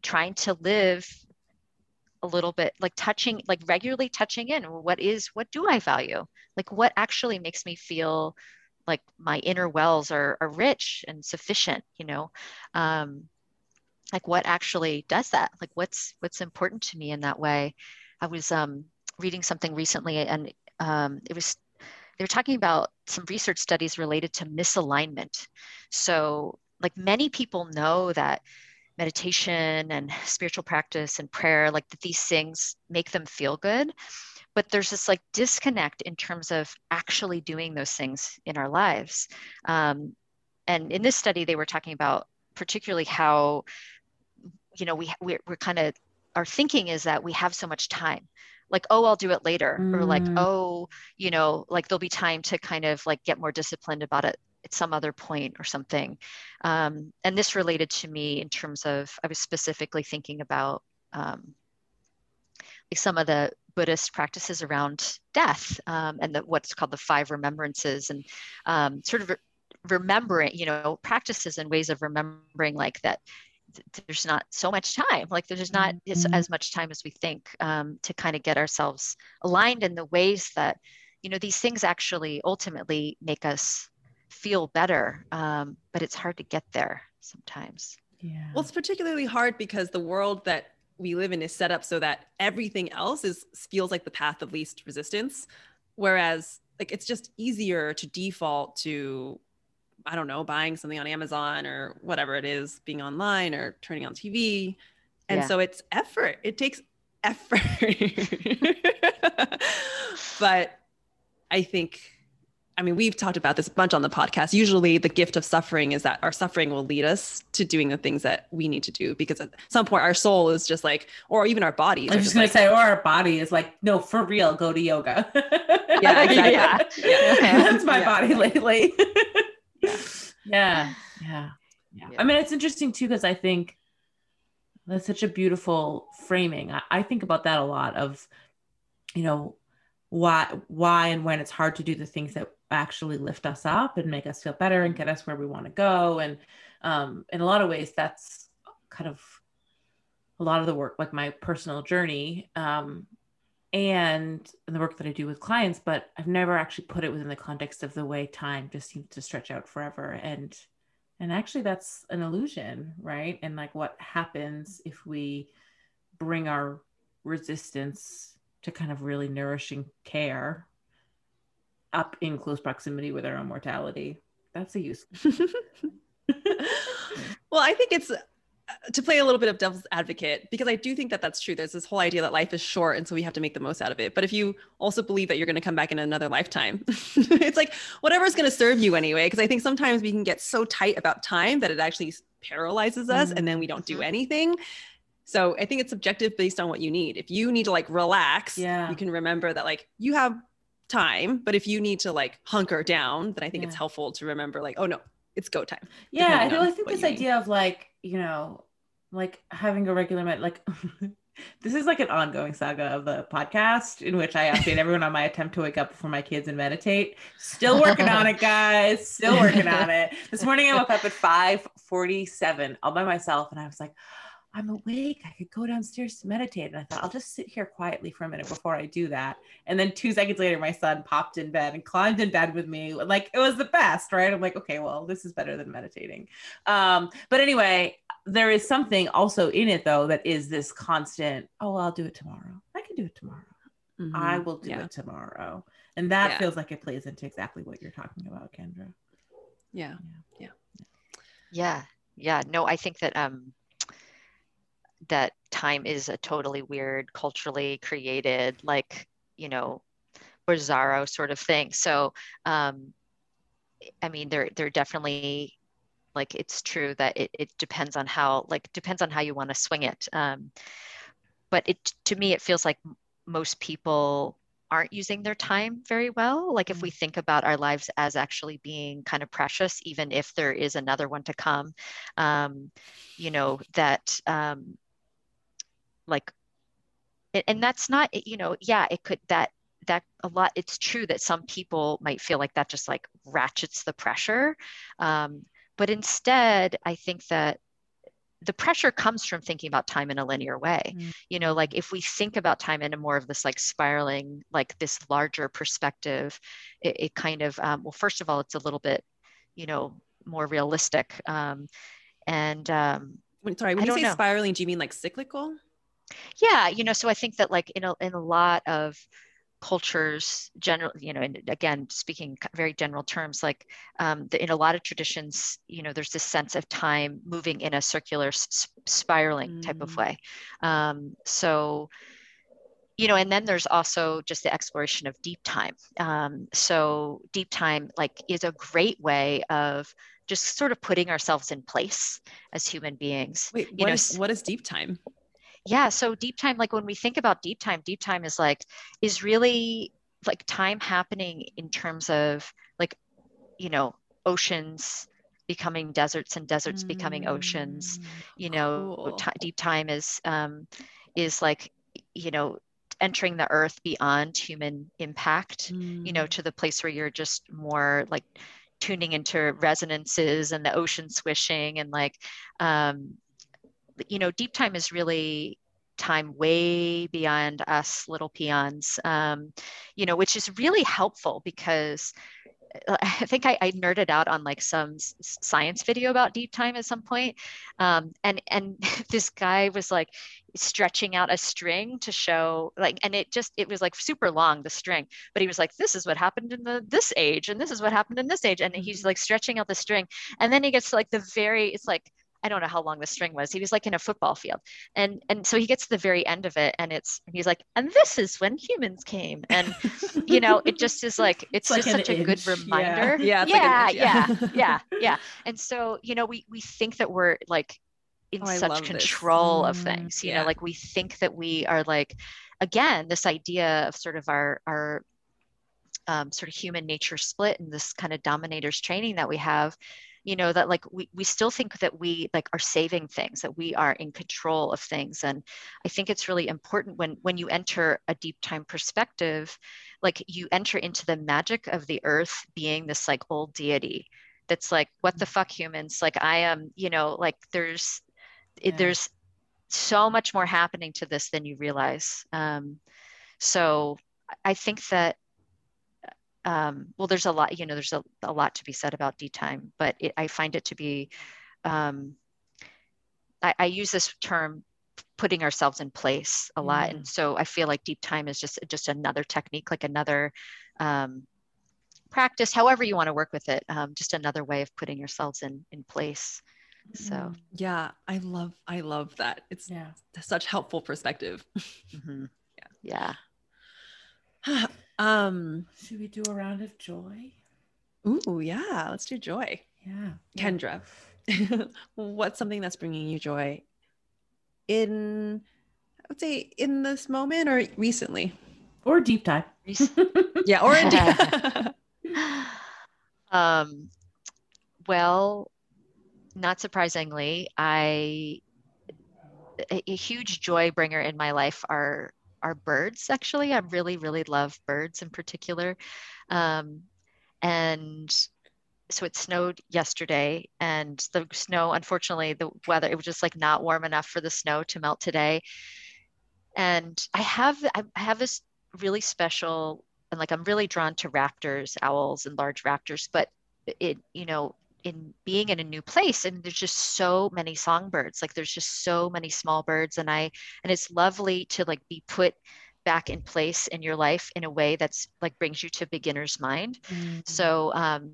trying to live a little bit like touching like regularly touching in what is what do i value? Like what actually makes me feel like my inner wells are, are rich and sufficient you know? Um, like what actually does that? Like what's what's important to me in that way? I was um, reading something recently and um, it was they were talking about some research studies related to misalignment. So like many people know that meditation and spiritual practice and prayer like that these things make them feel good. But there's this like disconnect in terms of actually doing those things in our lives. Um, and in this study they were talking about particularly how you know we we're, we're kind of our thinking is that we have so much time. Like oh i'll do it later or like Mm. oh you know like there'll be time to kind of like get more disciplined about it at some other point or something um, and this related to me in terms of i was specifically thinking about um, like some of the buddhist practices around death um, and the, what's called the five remembrances and um, sort of re- remembering you know practices and ways of remembering like that th- there's not so much time like there's not as, Mhm. as much time as we think um, to kind of get ourselves aligned in the ways that you know these things actually ultimately make us feel better um, but it's hard to get there sometimes Yeah. Well, it's particularly hard because the world that we live in is set up so that everything else is feels like the path of least resistance, whereas like it's just easier to default to I don't know, buying something on Amazon or whatever it is, being online or turning on TV. And Yeah. so it's effort. It takes effort. but I think I mean, we've talked about this a bunch on the podcast. Usually, the gift of suffering is that our suffering will lead us to doing the things that we need to do because at some point, our soul is just like, or even our bodies. I are was just just gonna say, or our body is like, no, for real, go to yoga. Yeah, exactly. Yeah. That's my Yeah. body lately. Yeah. yeah. Yeah. Yeah. Yeah. I mean, it's interesting too, because I think that's such a beautiful framing. I, I think about that a lot of, you know, why why and when it's hard to do the things that actually lift us up and make us feel better and get us where we want to go. And um, in a lot of ways, that's kind of a lot of the work, like my personal journey. Um, and and the work that I do with clients, but I've never actually put it within the context of the way time just seems to stretch out forever. And and actually that's an illusion, right? And like what happens if we bring our resistance to kind of really nourishing care up in close proximity with our own mortality. That's a use. well, I think it's to play a little bit of devil's advocate, because I do think that that's true. There's this whole idea that life is short, and so we have to make the most out of it. But if you also believe that you're going to come back in another lifetime, it's like whatever's going to serve you anyway. Because I think sometimes we can get so tight about time that it actually paralyzes us, mm-hmm. and then we don't do mm-hmm. anything. So I think it's subjective based on what you need. If you need to like relax, yeah. you can remember that like you have time, but if you need to like hunker down, then I think yeah. it's helpful to remember like, oh no, it's go time. Yeah, I, I think this idea of like, you know, like having a regular med like this is like an ongoing saga of the podcast in which I update everyone on my attempt to wake up before my kids and meditate. Still working on it, guys. Still working on it. This morning I woke up at 5:47 all by myself and I was like, I'm awake. I could go downstairs to meditate. And I thought, I'll just sit here quietly for a minute before I do that. And then two seconds later, my son popped in bed and climbed in bed with me. Like it was the best, right? I'm like, okay, well, this is better than meditating. Um, but anyway, there is something also in it though that is this constant, oh, well, I'll do it tomorrow. I can do it tomorrow. Mm-hmm. I will do yeah. it tomorrow. And that yeah. feels like it plays into exactly what you're talking about, Kendra. Yeah. Yeah. Yeah. Yeah. No, I think that um that time is a totally weird, culturally created, like, you know, bizarro sort of thing. So, um, I mean, there, there definitely, like, it's true that it, it depends on how, like, depends on how you want to swing it. Um, but it, to me, it feels like most people aren't using their time very well. Like if we mm. think about our lives as actually being kind of precious, even if there is another one to come, um, you know, that um, like and that's not you know yeah it could that that a lot it's true that some people might feel like that just like ratchets the pressure um, but instead i think that the pressure comes from thinking about time in a linear way mm. you know like if we think about time in a more of this like spiraling like this larger perspective it, it kind of um, well first of all it's a little bit you know more realistic um, and um, sorry when you say know. spiraling do you mean like cyclical yeah you know so i think that like in a, in a lot of cultures general you know and again speaking very general terms like um, the, in a lot of traditions you know there's this sense of time moving in a circular spiraling mm. type of mm. way um, so you know and then there's also just the exploration of deep time um, so deep time like is a great way of just sort of putting ourselves in place as human beings Wait, you know is, what is deep time yeah so deep time like when we think about deep time deep time is like is really like time happening in terms of like you know oceans becoming deserts and deserts mm. becoming oceans mm, you know cool. t- deep time is um is like you know entering the earth beyond human impact mm. you know mm. to the place where you're just more like tuning into resonances and the ocean swishing and like um you know, deep time is really time way beyond us little peons, um, you know, which is really helpful because uh, I think I, I, nerded out on like some science video about deep time at some point. Um, and, and this guy was like stretching out a string to show like, and it just, it was like super long, the string, but he was like, this is what happened in the, this age. And this is what happened in this age. And he's mm-hmm. like stretching out the string. And then he gets to like the very, it's like, I don't know how long the string was. He was like in a football field. And and so he gets to the very end of it and it's he's like, and this is when humans came. And you know, it just is like it's, it's just like such a good reminder. Yeah. Yeah, yeah, yeah, yeah, yeah. And so, you know, we we think that we're like in oh, such control of mm, things. You yeah. know, like we think that we are like again, this idea of sort of our our um, sort of human nature split and this kind of dominators training that we have you know that like we, we still think that we like are saving things that we are in control of things. And i think it's really important when when you enter a deep time perspective like you enter into the magic of the earth being this like old deity that's like what the fuck humans? Like i am you know like there's yeah. there's so much more happening to this than you realize. Um, so i think that um, well, there's a lot, you know, there's a, a lot to be said about deep time, but it, I find it to be, um, I, I, use this term putting ourselves in place a lot. Mm. And so I feel like deep time is just, just another technique, like another um, practice, however you want to work with it, um, just another way of putting yourselves in, in place. So Mm. Yeah, I love I love that. It's Yeah. such helpful perspective. mhm. yeah. um Should we do a round of joy? ooh, yeah, let's do joy. Yeah. Kendra, what's something that's bringing you joy in I would say in this moment or recently? Or deep dive. Yeah, or in deep um, well, not surprisingly, I a, a huge joy bringer in my life are are birds. Actually, I really really love birds in particular, um, and so it snowed yesterday, and the snow, unfortunately, the weather it was just like not warm enough for the snow to melt today. And I have I have this really special and like I'm really drawn to raptors, owls, and large raptors. But it, you know, in being in a new place, and there's just so many songbirds. Like there's just so many small birds, and I and it's lovely to like be put back in place in your life in a way that's like brings you to beginner's mind. So um,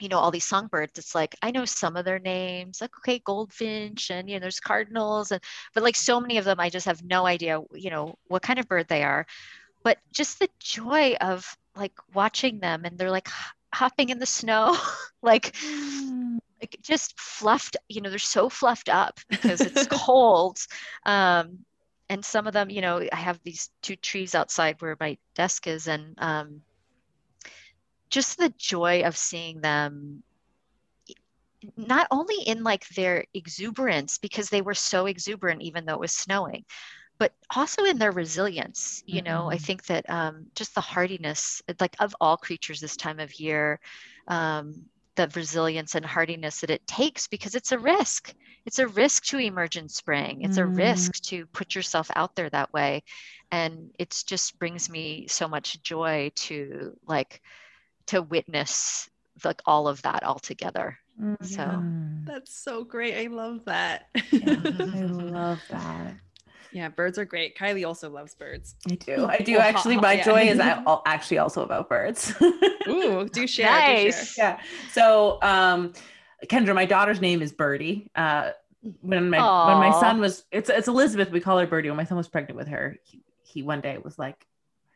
you know all these songbirds it's like i know some of their names like okay goldfinch and you know there's cardinals and but like so many of them i just have no idea you know what kind of bird they are but just the joy of like watching them and they're like hopping in the snow like like just fluffed you know they're so fluffed up because it's cold. Um and some of them you know i have these two trees outside where my desk is and um just the joy of seeing them not only in like their exuberance because they were so exuberant even though it was snowing but also in their resilience you know i Mhm. think that um, just the hardiness like of all creatures this time of year um, the resilience and hardiness that it takes because it's a risk it's a risk to emerge in spring it's a Mm. risk to put yourself out there that way and it just brings me so much joy to like to witness like all of that all together So- Mm. That's so great. I love that. Yeah, I love that. Yeah, birds are great. Kylie also loves birds. I do. I do Well, actually. ha- My yeah. joy is a- al- actually also about birds. Ooh, do share. do Nice. share. yeah. So, um, Kendra, my daughter's name is Birdie. Uh, when my when my son was, it's it's Elizabeth. We call her Birdie. When my son was pregnant with her, he, he one day was like,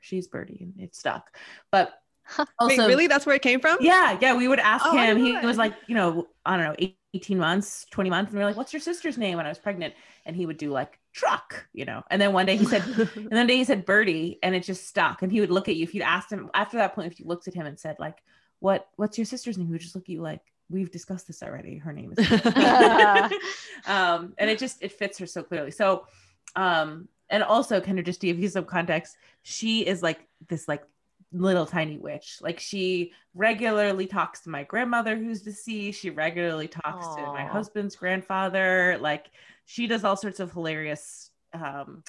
"She's Birdie," and it stuck. But also, Wait, really? That's where it came from? Yeah, yeah. We would ask Oh, him. He was like, you know, I don't know, 18 months, 20 months. And we are like, what's your sister's name when I was pregnant? And he would do like truck, you know. And then one day he said, and then day he said Birdie, and it just stuck. And he would look at you if you'd asked him after that point, if you looked at him and said, like, what what's your sister's name? He would just look at you like, we've discussed this already. Her name is um, and it just it fits her so clearly. So um, and also kind of just to give you some context, she is like this like little tiny witch. Like she regularly talks to my grandmother who's deceased. She regularly talks to my husband's grandfather. Like she does all sorts of hilarious um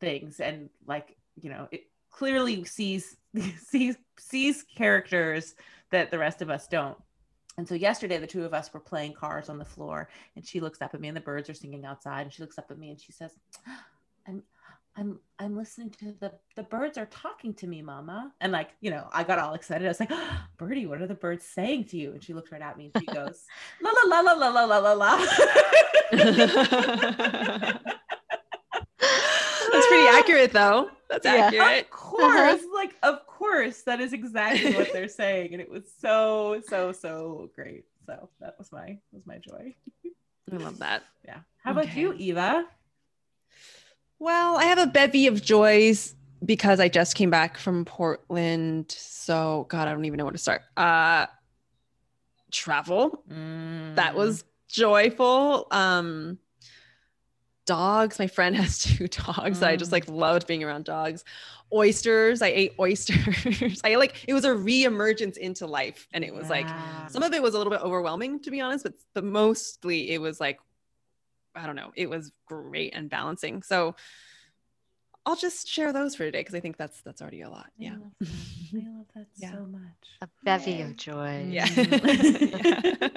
things and like, you know, it clearly sees sees sees characters that the rest of us don't. And so yesterday, the two of us were playing cars on the floor, and she looks up at me, and the birds are singing outside. And she looks up at me, and she says, "I'm, I'm, listening to the the birds are talking to me, Mama." And like, you know, I got all excited. I was like, "Birdie, what are the birds saying to you?" And she looked right at me, and she goes, "La la la la la la la la." That's pretty accurate, though. That's Yeah. accurate. Of course, uh-huh. like of course, that is exactly what they're saying, and it was so so so great. So that was my was my joy. I love that. Yeah. How about you, Eva? Well, I have a bevy of joys because I just came back from Portland. So, God, I don't even know where to start. Uh, travel. That was joyful. Um, dogs. My friend has two dogs. I just Mm. like loved being around dogs. Oysters. I ate oysters. I like it was a re-emergence into life, and it was like some of it was a little bit overwhelming to be honest, but but mostly it was like I don't know, it was great and balancing. So I'll just share those for today because I think that's that's already a lot. I Yeah. love that, I love that Yeah. so much. a bevy Yay. of joy Yeah. Yeah.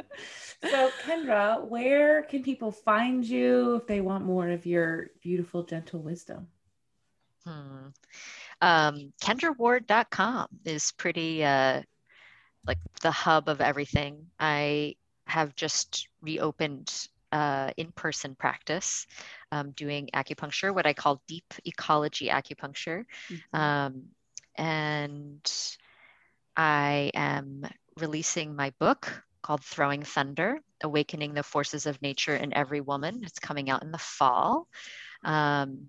So, Kendra, where can people find you if they want more of your beautiful, gentle wisdom? Hmm. Um, KendraWard.com is pretty uh, like the hub of everything. I have just reopened uh, in-person practice um, doing acupuncture what i call deep ecology acupuncture. Mhm. um, and i am releasing my book called throwing thunder awakening the forces of nature in every woman. It's coming out in the fall. Um,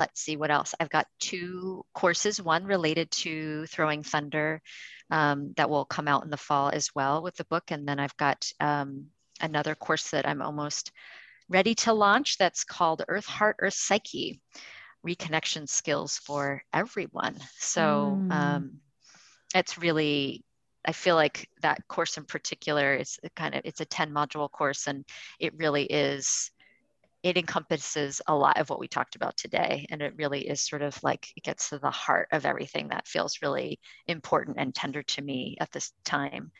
let's see what else. I've got two courses one related to throwing thunder um, that will come out in the fall as well with the book and then i've got um, another course that i'm almost ready to launch that's called earth heart earth psyche reconnection skills for everyone. So Mm. um, it's really i feel like that course in particular is kind of it's a 10 module course and it really is it encompasses a lot of what we talked about today and it really is sort of like it gets to the heart of everything that feels really important and tender to me at this time.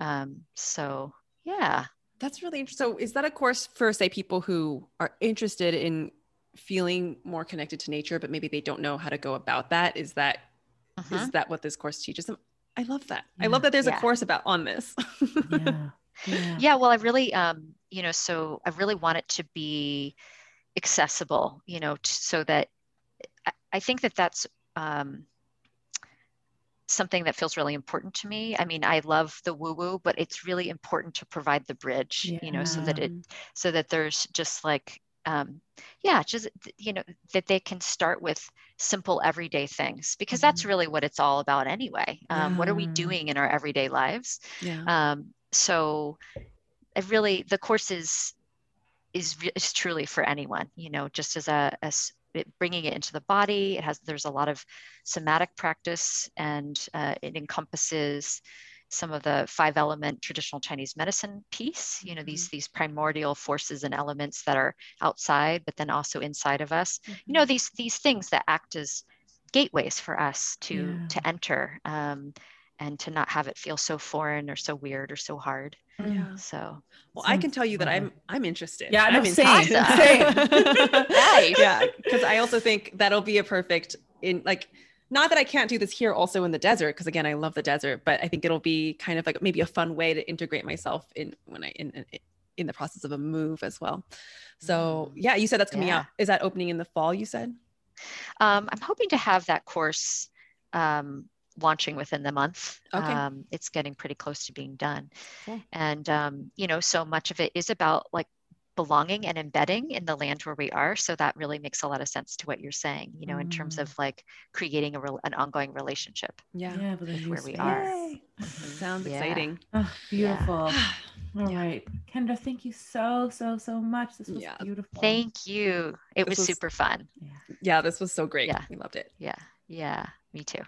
Um, so yeah That's really interesting. So, is that a course for, say, people who are interested in feeling more connected to nature, but maybe they don't know how to go about that? Is that is Mhm. that what this course teaches them? I love that. I love that there's Yeah. a course about on this. Yeah. Yeah. yeah well i really um you know so i really want it to be accessible you know t- so that I, I think that that's um something that feels really important to me. I mean i love the woo woo but it's really important to provide the bridge you know so that it so that there's just like um, yeah just you know that they can start with simple everyday things because that's Mhm. really what it's all about anyway. Um, what are we doing in our everyday lives? Yeah. um, so I really the course is is, is truly for anyone you know just as a as it, bringing it into the body. It has there's a lot of somatic practice and uh, it encompasses some of the five element traditional chinese medicine piece you know these these primordial forces and elements that are outside but then also inside of us. You know these these things that act as gateways for us to Yeah. to enter um, and to not have it feel so foreign or so weird or so hard Yeah. so Well, I can tell you that. I'm I'm interested. Yeah, I'm no, same, same. Nice. Yeah, because I also think that'll be a perfect in like not that I can't do this here also in the desert because again I love the desert, but I think it'll be kind of like maybe a fun way to integrate myself in when I in in, in the process of a move as well. So Mm. yeah, you said that's coming Yeah. out. Is that opening in the fall? You said. um, i'm hoping to have that course um, launching within the month Okay. um, it's getting pretty close to being done Cool. and um, you know so much of it is about like belonging and embedding in the land where we are so that really makes a lot of sense to what you're saying you know in terms Mm. of like creating a real an ongoing relationship Yeah. Yeah, with a with new where we space. are. Yay. Mhm. Sounds Yeah. exciting. Oh, beautiful. All Yeah. right, Kendra, thank you so so so much. This was Yeah. beautiful. thank you it was was- super fun Yeah. Yeah, this was so great. Yeah. We loved it. yeah yeah me too